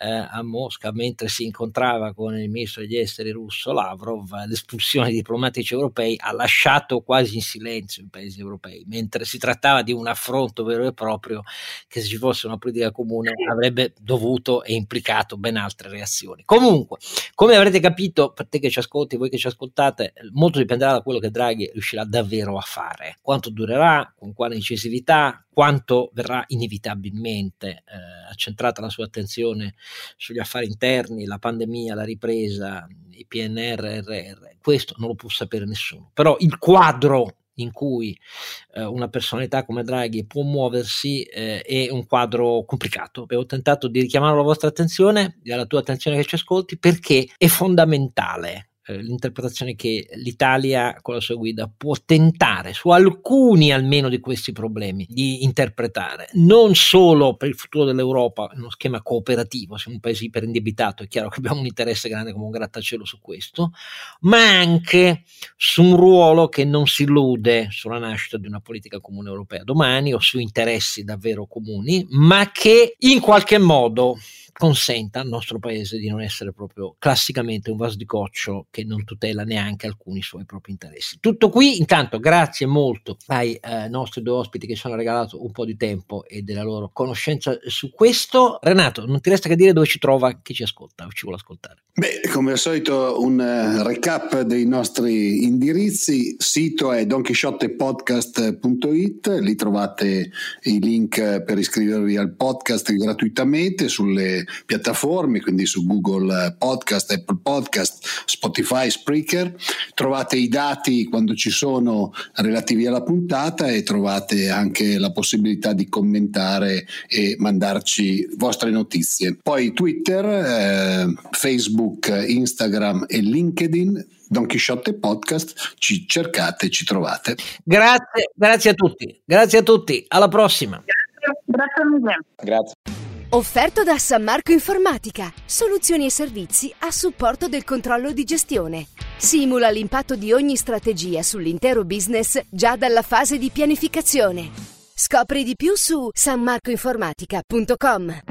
eh, a Mosca mentre si incontrava con il ministro degli esteri russo Lavrov, l'espulsione dei diplomatici europei ha lasciato quasi in silenzio i paesi europei, mentre si trattava di un affronto vero e proprio che se ci fosse una politica comune avrebbe dovuto e implicato ben altre reazioni. Comunque, come avrete capito, per te che ci ascolti, voi che ci ascoltate, molto dipenderà da quello che Draghi riuscirà davvero a fare, quanto durerà, con quale incisività, quanto verrà inevitabilmente eh, accentrata la sua attenzione sugli affari interni, la pandemia, la ripresa, i PNRR, questo non lo può sapere nessuno. Però il quadro in cui eh, una personalità come Draghi può muoversi eh, è un quadro complicato. Ho tentato di richiamare la vostra attenzione e la tua attenzione che ci ascolti perché è fondamentale eh, l'interpretazione che l'Italia con la sua guida può tentare su alcuni almeno di questi problemi di interpretare, non solo per il futuro dell'Europa in uno schema cooperativo, siamo un paese iperindebitato, è chiaro che abbiamo un interesse grande come un grattacielo su questo, ma anche su un ruolo che non si illude sulla nascita di una politica comune europea domani o su interessi davvero comuni, ma che in qualche modo consenta al nostro paese di non essere proprio classicamente un vaso di coccio che non tutela neanche alcuni suoi propri interessi. Tutto qui, intanto grazie molto ai eh, nostri due ospiti che ci hanno regalato un po' di tempo e della loro conoscenza su questo. Renato, non ti resta che dire dove ci trova chi ci ascolta o ci vuole ascoltare. Beh, come al solito un uh, recap dei nostri indirizzi, sito è donchisciottepodcast.it, lì trovate i link per iscrivervi al podcast gratuitamente sulle piattaforme, quindi su Google Podcast, Apple Podcast, Spotify, Spreaker. Trovate i dati quando ci sono relativi alla puntata e trovate anche la possibilità di commentare e mandarci vostre notizie. Poi Twitter, eh, Facebook, Instagram e LinkedIn Don Chisciotte Podcast, ci cercate, ci trovate. Grazie, grazie a tutti, grazie a tutti, alla prossima. Grazie, grazie mille. Grazie. Offerto da San Marco Informatica, soluzioni e servizi a supporto del controllo di gestione. Simula l'impatto di ogni strategia sull'intero business già dalla fase di pianificazione. Scopri di più su sanmarcoinformatica.com.